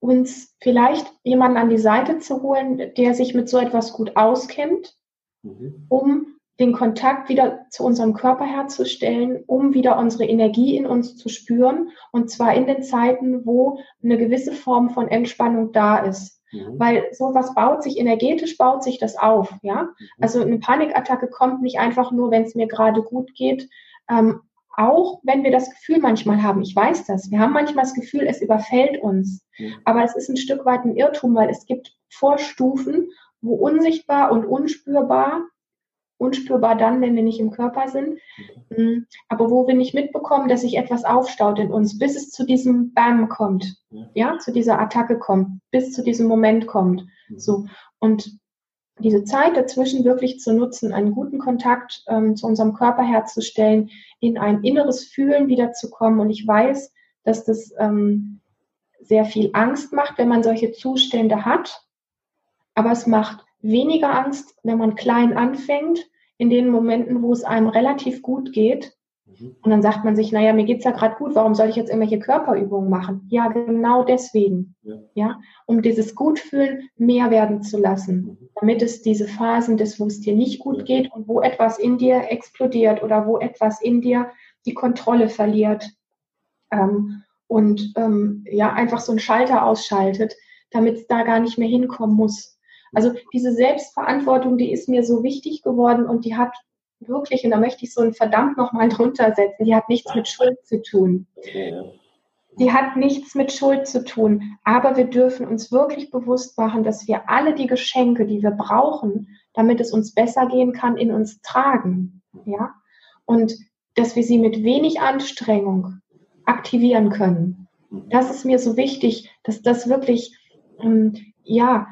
uns vielleicht jemanden an die Seite zu holen, der sich mit so etwas gut auskennt, mhm. um den Kontakt wieder zu unserem Körper herzustellen, um wieder unsere Energie in uns zu spüren. Und zwar in den Zeiten, wo eine gewisse Form von Entspannung da ist. Mhm. Weil sowas baut sich energetisch, baut sich das auf. Ja, mhm. also eine Panikattacke kommt nicht einfach nur, wenn es mir gerade gut geht. Ähm, auch wenn wir das Gefühl manchmal haben, ich weiß das, wir haben manchmal das Gefühl, es überfällt uns. Mhm. Aber es ist ein Stück weit ein Irrtum, weil es gibt Vorstufen, wo unsichtbar und unspürbar unspürbar dann, wenn wir nicht im Körper sind, mhm. aber wo wir nicht mitbekommen, dass sich etwas aufstaut in uns, bis es zu diesem Bam kommt, ja, zu dieser Attacke kommt, bis zu diesem Moment kommt. Mhm. So und diese Zeit dazwischen wirklich zu nutzen, einen guten Kontakt ähm, zu unserem Körper herzustellen, in ein inneres Fühlen wiederzukommen. Und ich weiß, dass das ähm, sehr viel Angst macht, wenn man solche Zustände hat. Aber es macht weniger Angst, wenn man klein anfängt, in den Momenten, wo es einem relativ gut geht. Und dann sagt man sich, naja, mir geht's ja gerade gut, warum soll ich jetzt irgendwelche Körperübungen machen? Ja, genau deswegen. Ja, ja um dieses Gutfühlen mehr werden zu lassen, mhm. damit es diese Phasen des, wo es dir nicht gut geht und wo etwas in dir explodiert oder wo etwas in dir die Kontrolle verliert ähm, und ähm, ja, einfach so einen Schalter ausschaltet, damit es da gar nicht mehr hinkommen muss. Also diese Selbstverantwortung, die ist mir so wichtig geworden und die hat wirklich, und da möchte ich so ein verdammt nochmal drunter setzen, die hat nichts mit Schuld zu tun. Die hat nichts mit Schuld zu tun. Aber wir dürfen uns wirklich bewusst machen, dass wir alle die Geschenke, die wir brauchen, damit es uns besser gehen kann, in uns tragen. Ja? Und dass wir sie mit wenig Anstrengung aktivieren können. Das ist mir so wichtig, dass das wirklich, ähm, ja,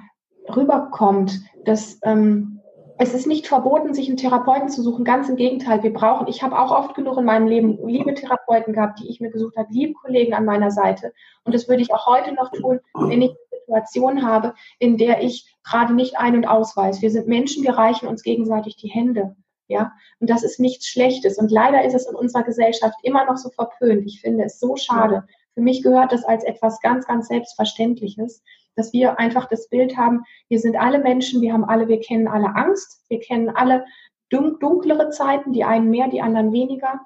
rüberkommt, dass ähm, es ist nicht verboten, sich einen Therapeuten zu suchen. Ganz im Gegenteil, wir brauchen, ich habe auch oft genug in meinem Leben liebe Therapeuten gehabt, die ich mir gesucht habe, liebe Kollegen an meiner Seite. Und das würde ich auch heute noch tun, wenn ich eine Situation habe, in der ich gerade nicht ein- und ausweise. Wir sind Menschen, wir reichen uns gegenseitig die Hände. Ja, und das ist nichts Schlechtes. Und leider ist es in unserer Gesellschaft immer noch so verpönt. Ich finde es so schade. Für mich gehört das als etwas ganz, ganz Selbstverständliches dass wir einfach das Bild haben, wir sind alle Menschen, wir haben alle, wir kennen alle Angst, wir kennen alle dunklere Zeiten, die einen mehr, die anderen weniger.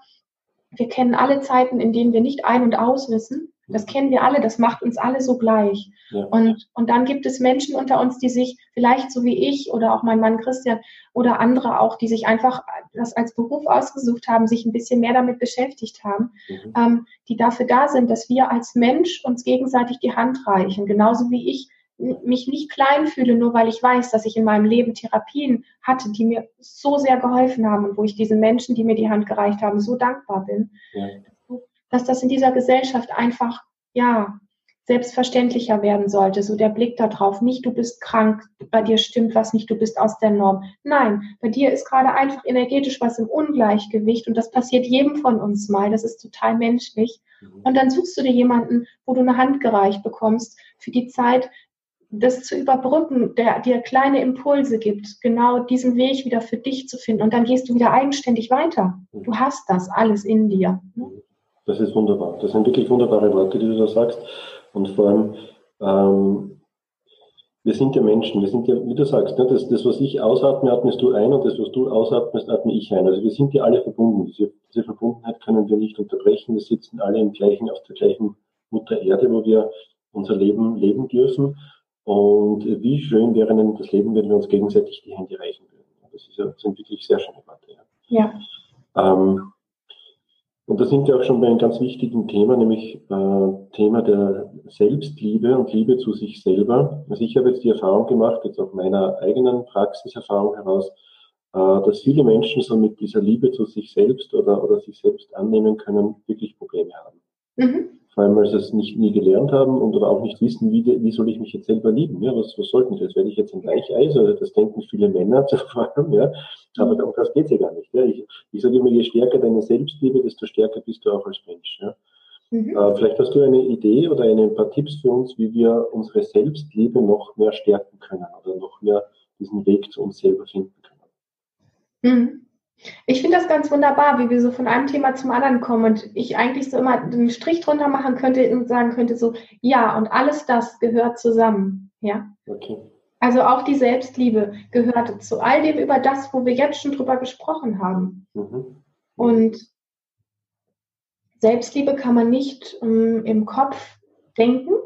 Wir kennen alle Zeiten, in denen wir nicht ein- und aus wissen. Das kennen wir alle, das macht uns alle so gleich. Ja. Und, und dann gibt es Menschen unter uns, die sich vielleicht so wie ich oder auch mein Mann Christian oder andere auch, die sich einfach das als Beruf ausgesucht haben, sich ein bisschen mehr damit beschäftigt haben, mhm. ähm, die dafür da sind, dass wir als Mensch uns gegenseitig die Hand reichen. Genauso wie ich mich nicht klein fühle, nur weil ich weiß, dass ich in meinem Leben Therapien hatte, die mir so sehr geholfen haben und wo ich diesen Menschen, die mir die Hand gereicht haben, so dankbar bin. Ja dass das in dieser Gesellschaft einfach, ja, selbstverständlicher werden sollte. So der Blick darauf, nicht du bist krank, bei dir stimmt was nicht, du bist aus der Norm. Nein, bei dir ist gerade einfach energetisch was im Ungleichgewicht und das passiert jedem von uns mal. Das ist total menschlich. Mhm. Und dann suchst du dir jemanden, wo du eine Hand gereicht bekommst für die Zeit, das zu überbrücken, der dir kleine Impulse gibt, genau diesen Weg wieder für dich zu finden. Und dann gehst du wieder eigenständig weiter. Mhm. Du hast das alles in dir. Das ist wunderbar. Das sind wirklich wunderbare Worte, die du da sagst. Und vor allem, ähm, wir sind ja Menschen, wir sind ja, wie du sagst, ne, das, das, was ich ausatme, atmest du ein und das, was du ausatmest, atme ich ein. Also wir sind ja alle verbunden. Diese, diese Verbundenheit können wir nicht unterbrechen. Wir sitzen alle im gleichen, auf der gleichen Mutter Erde, wo wir unser Leben leben dürfen. Und wie schön wäre denn das Leben, wenn wir uns gegenseitig die Hände reichen würden. Das, ist ja, sind wirklich sehr schöne Worte. Ja. ja. Ähm, und da sind wir auch schon bei einem ganz wichtigen Thema, nämlich äh, Thema der Selbstliebe und Liebe zu sich selber. Also ich habe jetzt die Erfahrung gemacht, jetzt aus meiner eigenen Praxiserfahrung heraus, äh, dass viele Menschen so mit dieser Liebe zu sich selbst oder, oder sich selbst annehmen können, wirklich Probleme haben. Mhm vor allem weil sie es nicht, nie gelernt haben und oder auch nicht wissen, wie, wie soll ich mich jetzt selber lieben, ja, was, was sollten das, werde ich jetzt ein Gleicheis, oder das denken viele Männer vor allem, ja, aber darum geht es ja gar nicht, ja, ich, ich sage immer, je stärker deine Selbstliebe, desto stärker bist du auch als Mensch, ja, Mhm. Äh, vielleicht hast du eine Idee oder ein paar Tipps für uns, wie wir unsere Selbstliebe noch mehr stärken können oder noch mehr diesen Weg zu uns selber finden können. Mhm. Ich finde das ganz wunderbar, wie wir so von einem Thema zum anderen kommen und ich eigentlich so immer einen Strich drunter machen könnte und sagen könnte so, ja, und alles das gehört zusammen, ja. Okay. Also auch die Selbstliebe gehört zu all dem über das, wo wir jetzt schon drüber gesprochen haben. Mhm. Und Selbstliebe kann man nicht ähm, im Kopf denken, ja.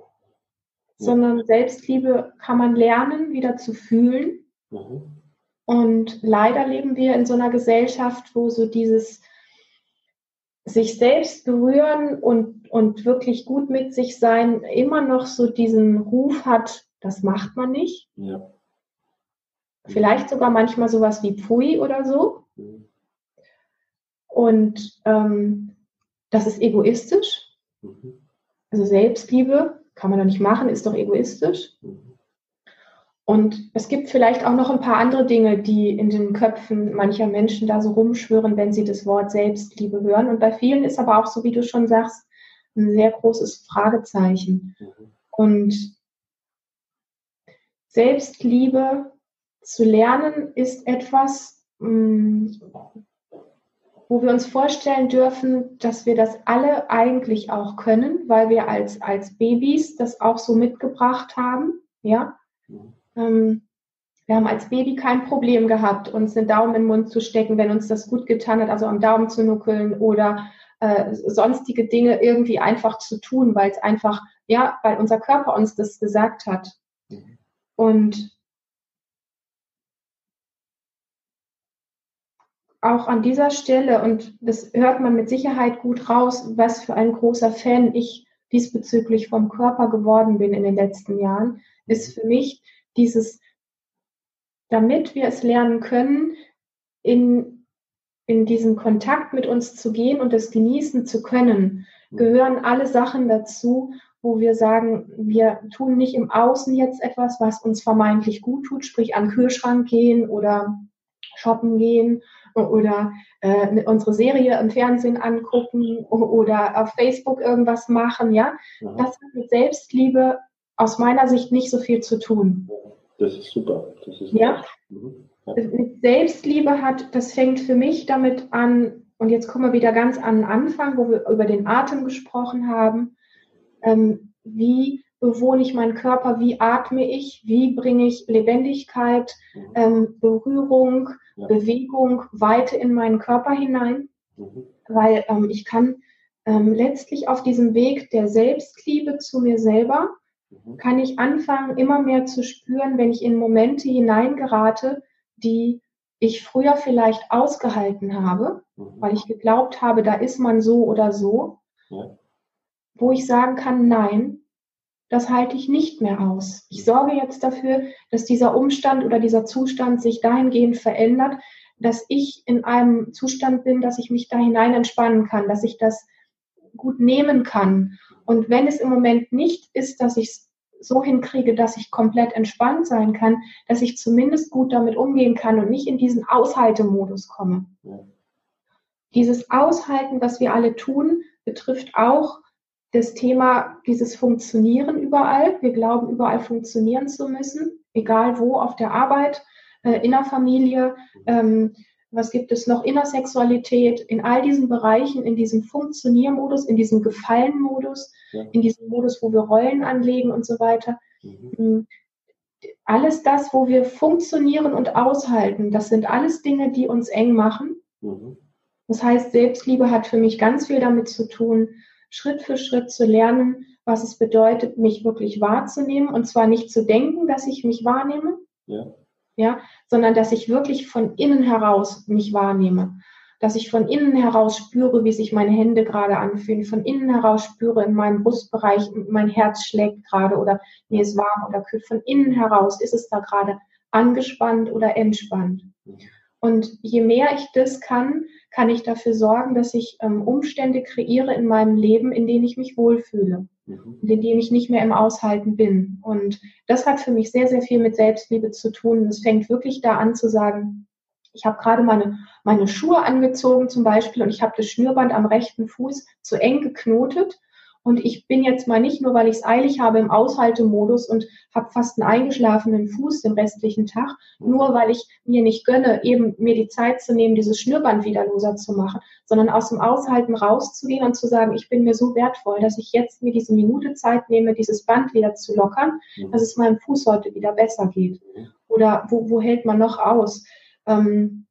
sondern Selbstliebe kann man lernen, wieder zu fühlen. Mhm. Und leider leben wir in so einer Gesellschaft, wo so dieses sich selbst berühren und, und wirklich gut mit sich sein immer noch so diesen Ruf hat, das macht man nicht. Ja. Vielleicht sogar manchmal sowas wie Pfui oder so. Mhm. Und ähm, das ist egoistisch. Mhm. Also Selbstliebe kann man doch nicht machen, ist doch egoistisch. Mhm. Und es gibt vielleicht auch noch ein paar andere Dinge, die in den Köpfen mancher Menschen da so rumschwören, wenn sie das Wort Selbstliebe hören. Und bei vielen ist aber auch, so wie du schon sagst, ein sehr großes Fragezeichen. Mhm. Und Selbstliebe zu lernen ist etwas, mm, wo wir uns vorstellen dürfen, dass wir das alle eigentlich auch können, weil wir als, als Babys das auch so mitgebracht haben. Ja, mhm. Ähm, wir haben als Baby kein Problem gehabt, uns einen Daumen in den Mund zu stecken, wenn uns das gut getan hat, also am Daumen zu nuckeln oder äh, sonstige Dinge irgendwie einfach zu tun, weil es einfach, ja, weil unser Körper uns das gesagt hat. Mhm. Und auch an dieser Stelle, und das hört man mit Sicherheit gut raus, was für ein großer Fan ich diesbezüglich vom Körper geworden bin in den letzten Jahren, ist für mich dieses, damit wir es lernen können, in, in diesen Kontakt mit uns zu gehen und es genießen zu können, mhm. gehören alle Sachen dazu, wo wir sagen, wir tun nicht im Außen jetzt etwas, was uns vermeintlich gut tut, sprich an den Kühlschrank gehen oder shoppen gehen oder äh, unsere Serie im Fernsehen angucken oder auf Facebook irgendwas machen, ja. ja. Das hat mit Selbstliebe aus meiner Sicht nicht so viel zu tun. Das ist super. Das ist ja. Mhm. ja. Selbstliebe hat, das fängt für mich damit an, und jetzt kommen wir wieder ganz an den Anfang, wo wir über den Atem gesprochen haben. Ähm, wie bewohne ich meinen Körper? Wie atme ich? Wie bringe ich Lebendigkeit, mhm. ähm, Berührung, ja. Bewegung, Weite in meinen Körper hinein? Mhm. Weil ähm, ich kann ähm, letztlich auf diesem Weg der Selbstliebe zu mir selber. Kann ich anfangen, immer mehr zu spüren, wenn ich in Momente hineingerate, die ich früher vielleicht ausgehalten habe, mhm. weil ich geglaubt habe, da ist man so oder so, ja. wo ich sagen kann, nein, das halte ich nicht mehr aus. Ich sorge jetzt dafür, dass dieser Umstand oder dieser Zustand sich dahingehend verändert, dass ich in einem Zustand bin, dass ich mich da hinein entspannen kann, dass ich das gut nehmen kann. Und wenn es im Moment nicht ist, dass ich es so hinkriege, dass ich komplett entspannt sein kann, dass ich zumindest gut damit umgehen kann und nicht in diesen Aushaltemodus komme. Dieses Aushalten, was wir alle tun, betrifft auch das Thema dieses Funktionieren überall. Wir glauben, überall funktionieren zu müssen, egal wo, auf der Arbeit, äh, in der Familie. Was gibt es noch in der Sexualität, in all diesen Bereichen, in diesem Funktioniermodus, in diesem Gefallenmodus, ja. in diesem Modus, wo wir Rollen anlegen und so weiter. Mhm. Mm, alles das, wo wir funktionieren und aushalten, das sind alles Dinge, die uns eng machen. Mhm. Das heißt, Selbstliebe hat für mich ganz viel damit zu tun, Schritt für Schritt zu lernen, was es bedeutet, mich wirklich wahrzunehmen und zwar nicht zu denken, dass ich mich wahrnehme, ja ja, sondern dass ich wirklich von innen heraus mich wahrnehme, dass ich von innen heraus spüre, wie sich meine Hände gerade anfühlen, von innen heraus spüre in meinem Brustbereich, mein Herz schlägt gerade oder mir ist warm oder kühl, von innen heraus ist es da gerade angespannt oder entspannt. Und je mehr ich das kann, kann ich dafür sorgen, dass ich ähm, Umstände kreiere in meinem Leben, in denen ich mich wohlfühle mhm. in dem ich nicht mehr im Aushalten bin. Und das hat für mich sehr, sehr viel mit Selbstliebe zu tun. Es fängt wirklich da an zu sagen, ich habe gerade meine, meine Schuhe angezogen zum Beispiel und ich habe das Schnürband am rechten Fuß zu eng geknotet Und ich bin jetzt mal nicht nur, weil ich es eilig habe im Aushaltemodus und habe fast einen eingeschlafenen Fuß den restlichen Tag, nur weil ich mir nicht gönne, eben mir die Zeit zu nehmen, dieses Schnürband wieder loser zu machen, sondern aus dem Aushalten rauszugehen und zu sagen, ich bin mir so wertvoll, dass ich jetzt mir diese Minute Zeit nehme, dieses Band wieder zu lockern, mhm. dass es meinem Fuß heute wieder besser geht. Oder wo, wo hält man noch aus? Ähm,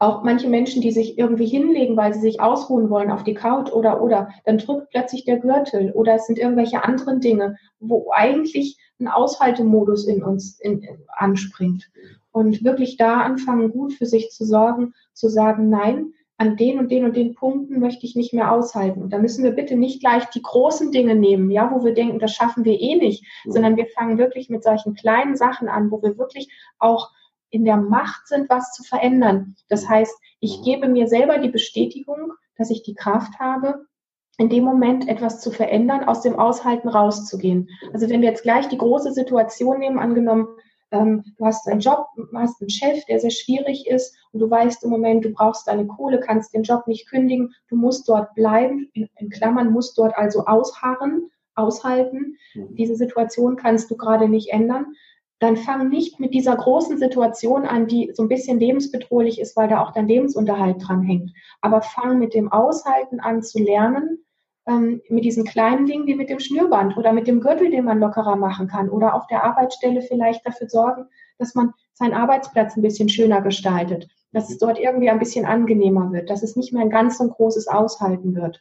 auch manche Menschen, die sich irgendwie hinlegen, weil sie sich ausruhen wollen auf die Couch oder, oder, dann drückt plötzlich der Gürtel oder es sind irgendwelche anderen Dinge, wo eigentlich ein Aushaltemodus in uns in, in, anspringt. Und wirklich da anfangen, gut für sich zu sorgen, zu sagen, nein, an den und den und den Punkten möchte ich nicht mehr aushalten. Und da müssen wir bitte nicht gleich die großen Dinge nehmen, ja, wo wir denken, das schaffen wir eh nicht, sondern wir fangen wirklich mit solchen kleinen Sachen an, wo wir wirklich auch in der Macht sind, was zu verändern. Das heißt, ich gebe mir selber die Bestätigung, dass ich die Kraft habe, in dem Moment etwas zu verändern, aus dem Aushalten rauszugehen. Also wenn wir jetzt gleich die große Situation nehmen, angenommen, ähm, du hast einen Job, hast einen Chef, der sehr schwierig ist und du weißt im Moment, du brauchst deine Kohle, kannst den Job nicht kündigen, du musst dort bleiben, in, in Klammern, musst dort also ausharren, aushalten. Mhm. Diese Situation kannst du gerade nicht ändern dann fang nicht mit dieser großen Situation an, die so ein bisschen lebensbedrohlich ist, weil da auch dein Lebensunterhalt dran hängt. Aber fang mit dem Aushalten an zu lernen, ähm, mit diesen kleinen Dingen wie mit dem Schnürband oder mit dem Gürtel, den man lockerer machen kann oder auf der Arbeitsstelle vielleicht dafür sorgen, dass man seinen Arbeitsplatz ein bisschen schöner gestaltet, dass es dort irgendwie ein bisschen angenehmer wird, dass es nicht mehr ein ganz so großes Aushalten wird.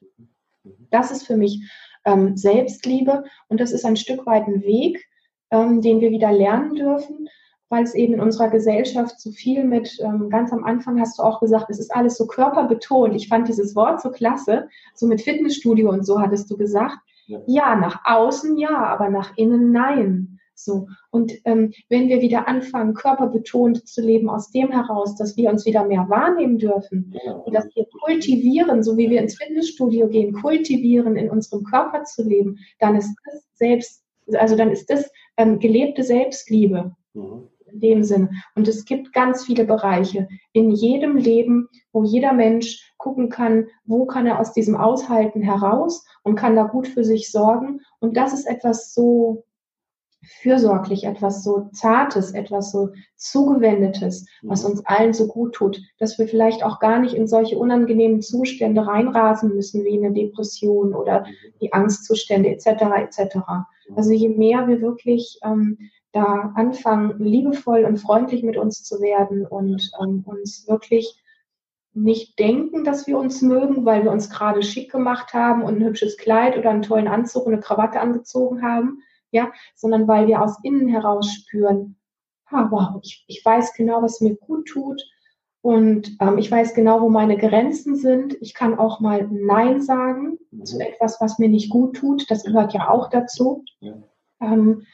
Das ist für mich ähm, Selbstliebe und das ist ein Stück weit ein Weg, ähm, den wir wieder lernen dürfen, weil es eben in unserer Gesellschaft so viel mit, ähm, ganz am Anfang hast du auch gesagt, es ist alles so körperbetont. Ich fand dieses Wort so klasse, so mit Fitnessstudio und so hattest du gesagt. Ja, ja nach außen ja, aber nach innen nein. So. Und ähm, wenn wir wieder anfangen, körperbetont zu leben, aus dem heraus, dass wir uns wieder mehr wahrnehmen dürfen ja. und dass wir kultivieren, so wie wir ins Fitnessstudio gehen, kultivieren, in unserem Körper zu leben, dann ist das selbst, also dann ist das ähm, gelebte Selbstliebe mhm. in dem Sinn. Und es gibt ganz viele Bereiche in jedem Leben, wo jeder Mensch gucken kann, wo kann er aus diesem Aushalten heraus und kann da gut für sich sorgen. Und das ist etwas so fürsorglich, etwas so Zartes, etwas so Zugewendetes, was mhm. uns allen so gut tut, dass wir vielleicht auch gar nicht in solche unangenehmen Zustände reinrasen müssen, wie eine Depression oder mhm. die Angstzustände etc. etc. Also je mehr wir wirklich ähm, da anfangen, liebevoll und freundlich mit uns zu werden und ähm, uns wirklich nicht denken, dass wir uns mögen, weil wir uns gerade schick gemacht haben und ein hübsches Kleid oder einen tollen Anzug und eine Krawatte angezogen haben, ja, sondern weil wir aus innen heraus spüren, ah, wow, ich, ich weiß genau, was mir gut tut und ähm, ich weiß genau, wo meine Grenzen sind. Ich kann auch mal Nein sagen mhm. zu etwas, was mir nicht gut tut. Das gehört ja auch dazu. Ja. Ähm,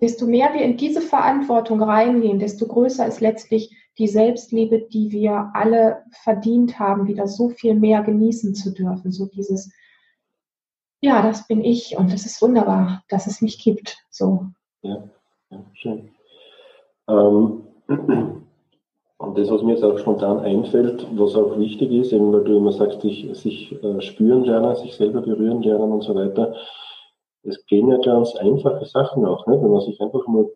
desto mehr wir in diese Verantwortung reingehen, desto größer ist letztlich die Selbstliebe, die wir alle verdient haben, wieder so viel mehr genießen zu dürfen. So dieses, ja, das bin ich und es ist wunderbar, dass es mich gibt. So. Ja, ja schön. Ähm, und das, was mir jetzt auch spontan einfällt, was auch wichtig ist, eben weil du immer sagst, sich, sich äh, spüren lernen, sich selber berühren lernen und so weiter, es gehen ja ganz einfache Sachen auch, ne? wenn man sich einfach mal,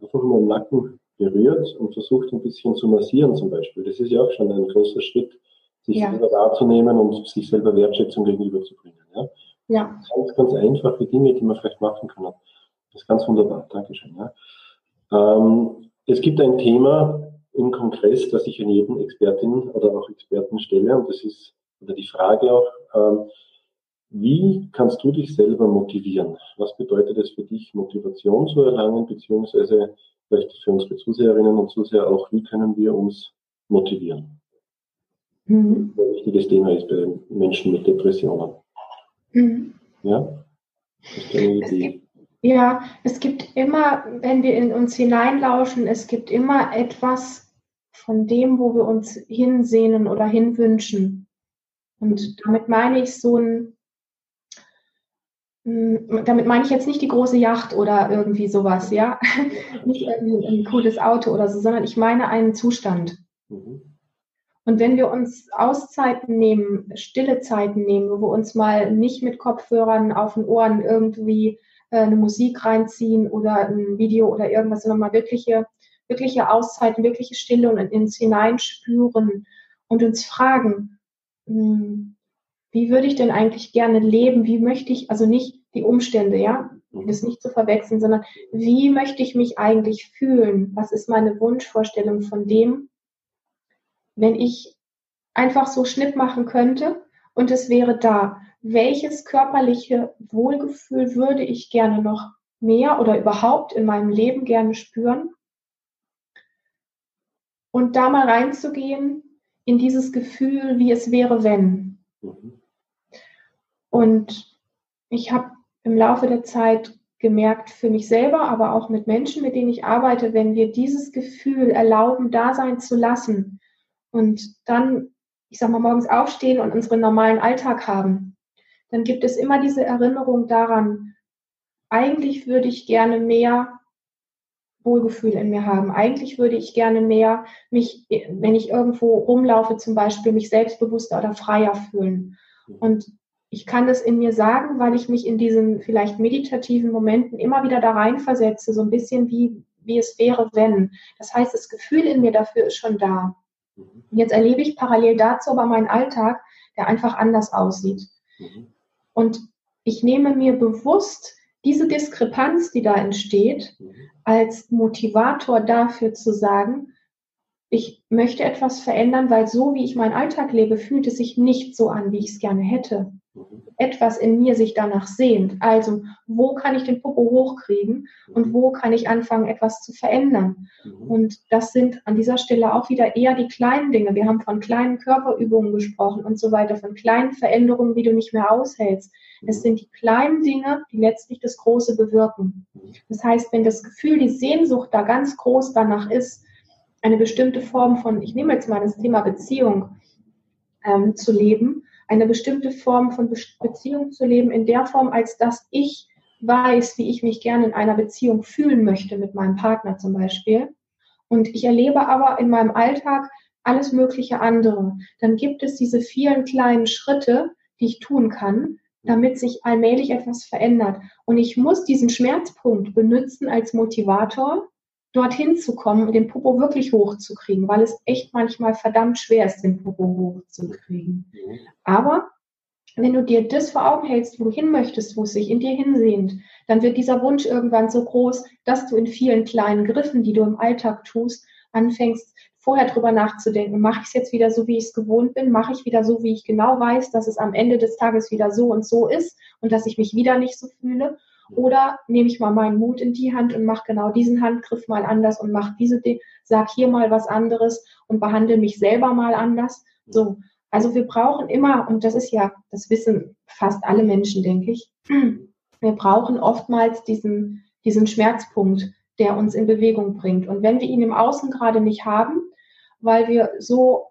einfach mal im Nacken berührt und versucht ein bisschen zu massieren zum Beispiel. Das ist ja auch schon ein großer Schritt, sich ja. selber wahrzunehmen und sich selber Wertschätzung gegenüberzubringen. Ja? Ja. Ganz, ganz einfache Dinge, die man vielleicht machen kann. Das ist ganz wunderbar. Dankeschön. Ja? Ähm, es gibt ein Thema, im Kongress, dass ich an jeden Expertin oder auch Experten stelle. Und das ist oder die Frage auch, ähm, wie kannst du dich selber motivieren? Was bedeutet es für dich, Motivation zu erlangen, beziehungsweise vielleicht für unsere Zuseherinnen und Zuseher auch, wie können wir uns motivieren? Mhm. Ein wichtiges Thema ist bei Menschen mit Depressionen. Mhm. Ja? Das ist eine Idee. Ja, es gibt immer, wenn wir in uns hineinlauschen, es gibt immer etwas, von dem, wo wir uns hinsehnen oder hinwünschen. Und damit meine ich so ein, hm, damit meine ich jetzt nicht die große Yacht oder irgendwie sowas, ja, nicht ein, ein cooles Auto oder so, sondern ich meine einen Zustand. Mhm. Und wenn wir uns Auszeiten nehmen, stille Zeiten nehmen, wo wir uns mal nicht mit Kopfhörern auf den Ohren irgendwie äh, eine Musik reinziehen oder ein Video oder irgendwas, sondern mal wirkliche, wirkliche Auszeiten, wirkliche Stille und ins Hineinspüren und uns fragen, hm, wie würde ich denn eigentlich gerne leben? Wie möchte ich, also nicht die Umstände, ja, das nicht zu verwechseln, sondern wie möchte ich mich eigentlich fühlen? Was ist meine Wunschvorstellung von dem, wenn ich einfach so Schnipp machen könnte und es wäre da? Welches körperliche Wohlgefühl würde ich gerne noch mehr oder überhaupt in meinem Leben gerne spüren? Und da mal reinzugehen in dieses Gefühl, wie es wäre, wenn. Mhm. Und ich habe im Laufe der Zeit gemerkt für mich selber, aber auch mit Menschen, mit denen ich arbeite, wenn wir dieses Gefühl erlauben, da sein zu lassen und dann, ich sag mal, morgens aufstehen und unseren normalen Alltag haben, dann gibt es immer diese Erinnerung daran, eigentlich würde ich gerne mehr Wohlgefühl in mir haben. Eigentlich würde ich gerne mehr mich, wenn ich irgendwo rumlaufe, zum Beispiel, mich selbstbewusster oder freier fühlen. Und ich kann das in mir sagen, weil ich mich in diesen vielleicht meditativen Momenten immer wieder da reinversetze, so ein bisschen wie, wie es wäre, wenn. Das heißt, das Gefühl in mir dafür ist schon da. Mhm. jetzt erlebe ich parallel dazu aber meinen Alltag, der einfach anders aussieht. Mhm. Und ich nehme mir bewusst diese Diskrepanz, die da entsteht, mhm. als Motivator dafür zu sagen, ich möchte etwas verändern, weil so wie ich meinen Alltag lebe, fühlt es sich nicht so an, wie ich es gerne hätte etwas in mir sich danach sehnt. Also, wo kann ich den Popo hochkriegen und wo kann ich anfangen, etwas zu verändern? Mhm. Und das sind an dieser Stelle auch wieder eher die kleinen Dinge. Wir haben von kleinen Körperübungen gesprochen und so weiter, von kleinen Veränderungen, wie du nicht mehr aushältst. Es mhm. sind die kleinen Dinge, die letztlich das Große bewirken. Mhm. Das heißt, wenn das Gefühl, die Sehnsucht da ganz groß danach ist, eine bestimmte Form von, ich nehme jetzt mal das Thema Beziehung ähm, zu leben, eine bestimmte Form von Beziehung zu leben, in der Form, als dass ich weiß, wie ich mich gerne in einer Beziehung fühlen möchte mit meinem Partner zum Beispiel. Und ich erlebe aber in meinem Alltag alles mögliche andere. Dann gibt es diese vielen kleinen Schritte, die ich tun kann, damit sich allmählich etwas verändert. Und ich muss diesen Schmerzpunkt benutzen als Motivator, dorthin zu kommen, den Popo wirklich hochzukriegen, weil es echt manchmal verdammt schwer ist, den Popo hochzukriegen. Mhm. Aber wenn du dir das vor Augen hältst, wo du hin möchtest, wo es sich in dir hinsehnt, dann wird dieser Wunsch irgendwann so groß, dass du in vielen kleinen Griffen, die du im Alltag tust, anfängst, vorher drüber nachzudenken. Mache ich es jetzt wieder so, wie ich es gewohnt bin? Mache ich wieder so, wie ich genau weiß, dass es am Ende des Tages wieder so und so ist und dass ich mich wieder nicht so fühle? Oder nehme ich mal meinen Mut in die Hand und mache genau diesen Handgriff mal anders und mache diese, sag hier mal was anderes und behandle mich selber mal anders. So. Also wir brauchen immer, und das ist ja, das wissen fast alle Menschen, denke ich, wir brauchen oftmals diesen, diesen Schmerzpunkt, der uns in Bewegung bringt. Und wenn wir ihn im Außen gerade nicht haben, weil wir so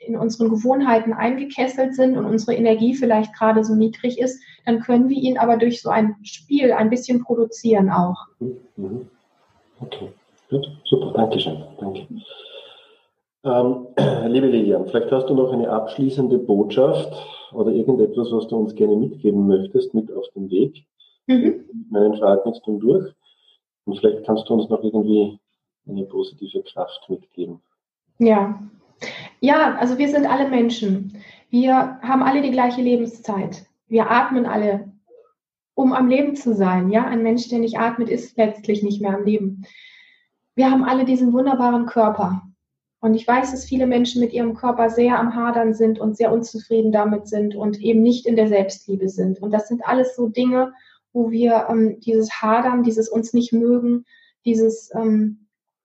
in unseren Gewohnheiten eingekesselt sind und unsere Energie vielleicht gerade so niedrig ist, dann können wir ihn aber durch so ein Spiel ein bisschen produzieren auch. Mhm. Okay, gut, super, danke schön. Danke. Ähm, liebe Lilian, vielleicht hast du noch eine abschließende Botschaft oder irgendetwas, was du uns gerne mitgeben möchtest, mit auf den Weg. Mhm. Meinen Fragen jetzt dann durch. Und vielleicht kannst du uns noch irgendwie eine positive Kraft mitgeben. Ja, ja, also wir sind alle Menschen. Wir haben alle die gleiche Lebenszeit. Wir atmen alle, um am Leben zu sein. Ja, ein Mensch, der nicht atmet, ist letztlich nicht mehr am Leben. Wir haben alle diesen wunderbaren Körper. Und ich weiß, dass viele Menschen mit ihrem Körper sehr am Hadern sind und sehr unzufrieden damit sind und eben nicht in der Selbstliebe sind. Und das sind alles so Dinge, wo wir ähm, dieses Hadern, dieses uns nicht mögen, dieses ähm,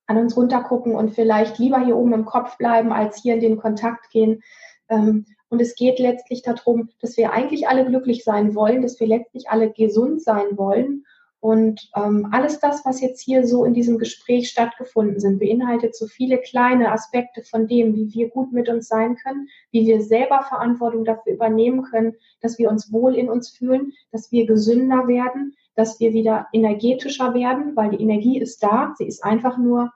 an uns runtergucken und vielleicht lieber hier oben im Kopf bleiben, als hier in den Kontakt gehen. Ähm, und es geht letztlich darum, dass wir eigentlich alle glücklich sein wollen, dass wir letztlich alle gesund sein wollen. Und ähm, alles das, was jetzt hier so in diesem Gespräch stattgefunden sind, beinhaltet so viele kleine Aspekte von dem, wie wir gut mit uns sein können, wie wir selber Verantwortung dafür übernehmen können, dass wir uns wohl in uns fühlen, dass wir gesünder werden, dass wir wieder energetischer werden, weil die Energie ist da. Sie ist einfach nur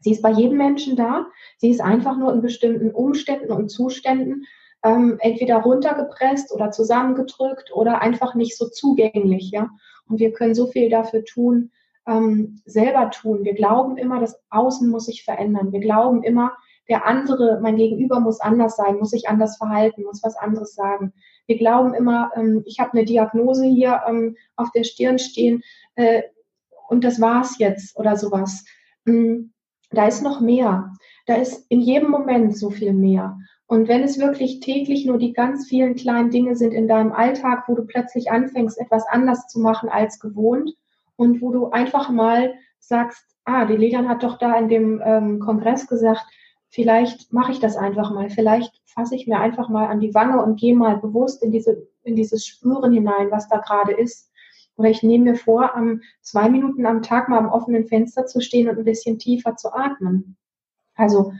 Sie ist bei jedem Menschen da. Sie ist einfach nur in bestimmten Umständen und Zuständen ähm, entweder runtergepresst oder zusammengedrückt oder einfach nicht so zugänglich. Ja? Und wir können so viel dafür tun, ähm, selber tun. Wir glauben immer, das Außen muss sich verändern. Wir glauben immer, der andere, mein Gegenüber muss anders sein, muss sich anders verhalten, muss was anderes sagen. Wir glauben immer, ähm, ich habe eine Diagnose hier ähm, auf der Stirn stehen äh, und das war's jetzt oder sowas. Ähm, da ist noch mehr. Da ist in jedem Moment so viel mehr. Und wenn es wirklich täglich nur die ganz vielen kleinen Dinge sind in deinem Alltag, wo du plötzlich anfängst, etwas anders zu machen als gewohnt und wo du einfach mal sagst, ah, die Lilian hat doch da in dem ähm, Kongress gesagt, vielleicht mache ich das einfach mal, vielleicht fasse ich mir einfach mal an die Wange und gehe mal bewusst in diese in dieses Spüren hinein, was da gerade ist. Oder ich nehme mir vor, am zwei Minuten am Tag mal am offenen Fenster zu stehen und ein bisschen tiefer zu atmen. Also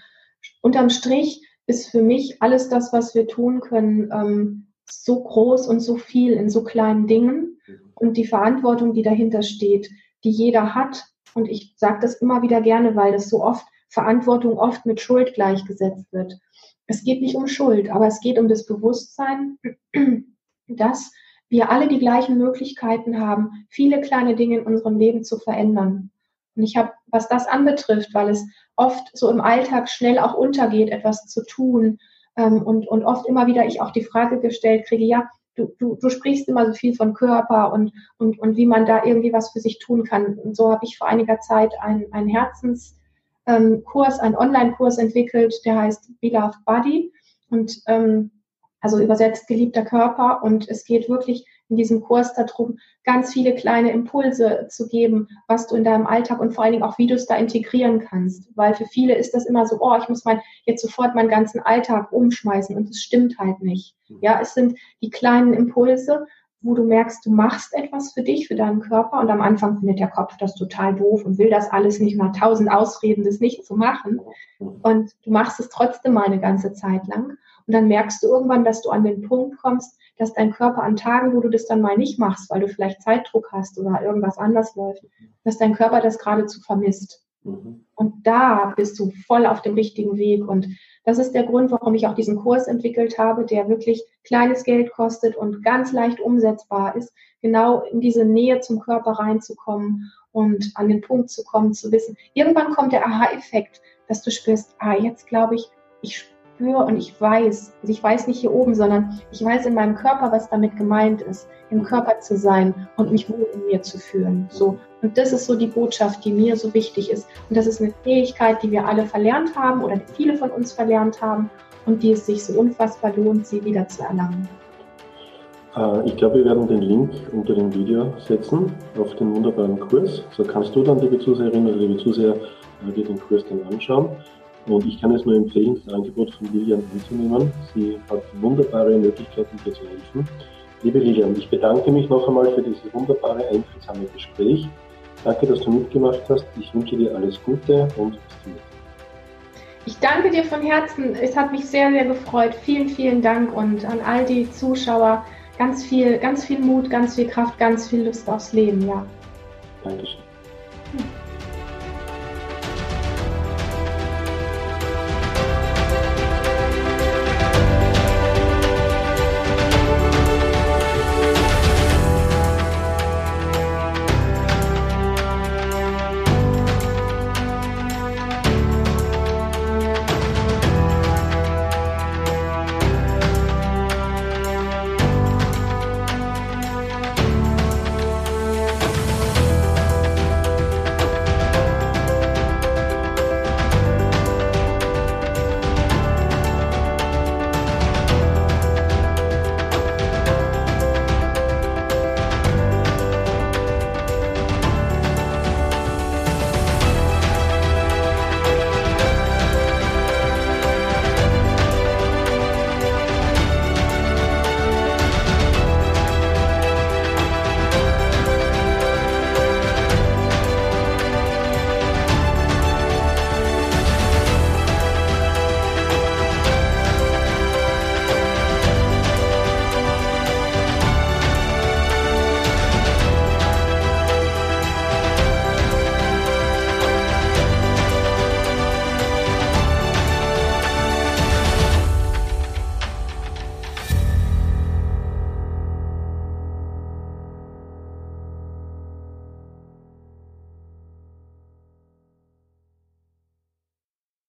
unterm Strich ist für mich alles das, was wir tun können, ähm, so groß und so viel in so kleinen Dingen und die Verantwortung, die dahinter steht, die jeder hat. Und ich sage das immer wieder gerne, weil das so oft Verantwortung oft mit Schuld gleichgesetzt wird. Es geht nicht um Schuld, aber es geht um das Bewusstsein, dass wir alle die gleichen Möglichkeiten haben, viele kleine Dinge in unserem Leben zu verändern. Und ich habe, was das anbetrifft, weil es oft so im Alltag schnell auch untergeht, etwas zu tun ähm, und, und oft immer wieder ich auch die Frage gestellt kriege, ja, du, du, du sprichst immer so viel von Körper und, und, und wie man da irgendwie was für sich tun kann. Und so habe ich vor einiger Zeit einen, einen Herzenskurs, ähm, einen Online-Kurs entwickelt, der heißt Beloved Body und ähm, also übersetzt geliebter Körper und es geht wirklich in diesem Kurs darum, ganz viele kleine Impulse zu geben, was du in deinem Alltag und vor allen Dingen auch, wie du es da integrieren kannst. Weil für viele ist das immer so, oh, ich muss mein, jetzt sofort meinen ganzen Alltag umschmeißen und das stimmt halt nicht. Mhm. Ja, es sind die kleinen Impulse, wo du merkst, du machst etwas für dich, für deinen Körper und am Anfang findet der Kopf das total doof und will das alles nicht, mal tausend Ausreden, das nicht zu machen. Und du machst es trotzdem mal eine ganze Zeit lang. Und dann merkst du irgendwann, dass du an den Punkt kommst, dass dein Körper an Tagen, wo du das dann mal nicht machst, weil du vielleicht Zeitdruck hast oder irgendwas anders läuft, dass dein Körper das geradezu vermisst. Mhm. Und da bist du voll auf dem richtigen Weg. Und das ist der Grund, warum ich auch diesen Kurs entwickelt habe, der wirklich kleines Geld kostet und ganz leicht umsetzbar ist, genau in diese Nähe zum Körper reinzukommen und an den Punkt zu kommen, zu wissen. Irgendwann kommt der Aha-Effekt, dass du spürst, ah, jetzt glaube ich, ich spüre und ich weiß, also ich weiß nicht hier oben, sondern ich weiß in meinem Körper, was damit gemeint ist, im Körper zu sein und mich wohl in mir zu fühlen. So. Und das ist so die Botschaft, die mir so wichtig ist. Und das ist eine Fähigkeit, die wir alle verlernt haben oder viele von uns verlernt haben und die es sich so unfassbar lohnt, sie wieder zu erlangen. Äh, ich glaube, wir werden den Link unter dem Video setzen auf den wunderbaren Kurs. So kannst du dann, liebe Zuseherinnen oder liebe Zuseher, äh, dir den Kurs dann anschauen. Und ich kann es nur empfehlen, das Angebot von Lilian anzunehmen. Sie hat wunderbare Möglichkeiten, dir zu helfen. Liebe Lilian, ich bedanke mich noch einmal für dieses wunderbare, einfühlsame Gespräch. Danke, dass du mitgemacht hast. Ich wünsche dir alles Gute und bis zum nächsten Mal. Ich danke dir von Herzen. Es hat mich sehr, sehr gefreut. Vielen, vielen Dank und an all die Zuschauer ganz viel, ganz viel Mut, ganz viel Kraft, ganz viel Lust aufs Leben, ja. Dankeschön.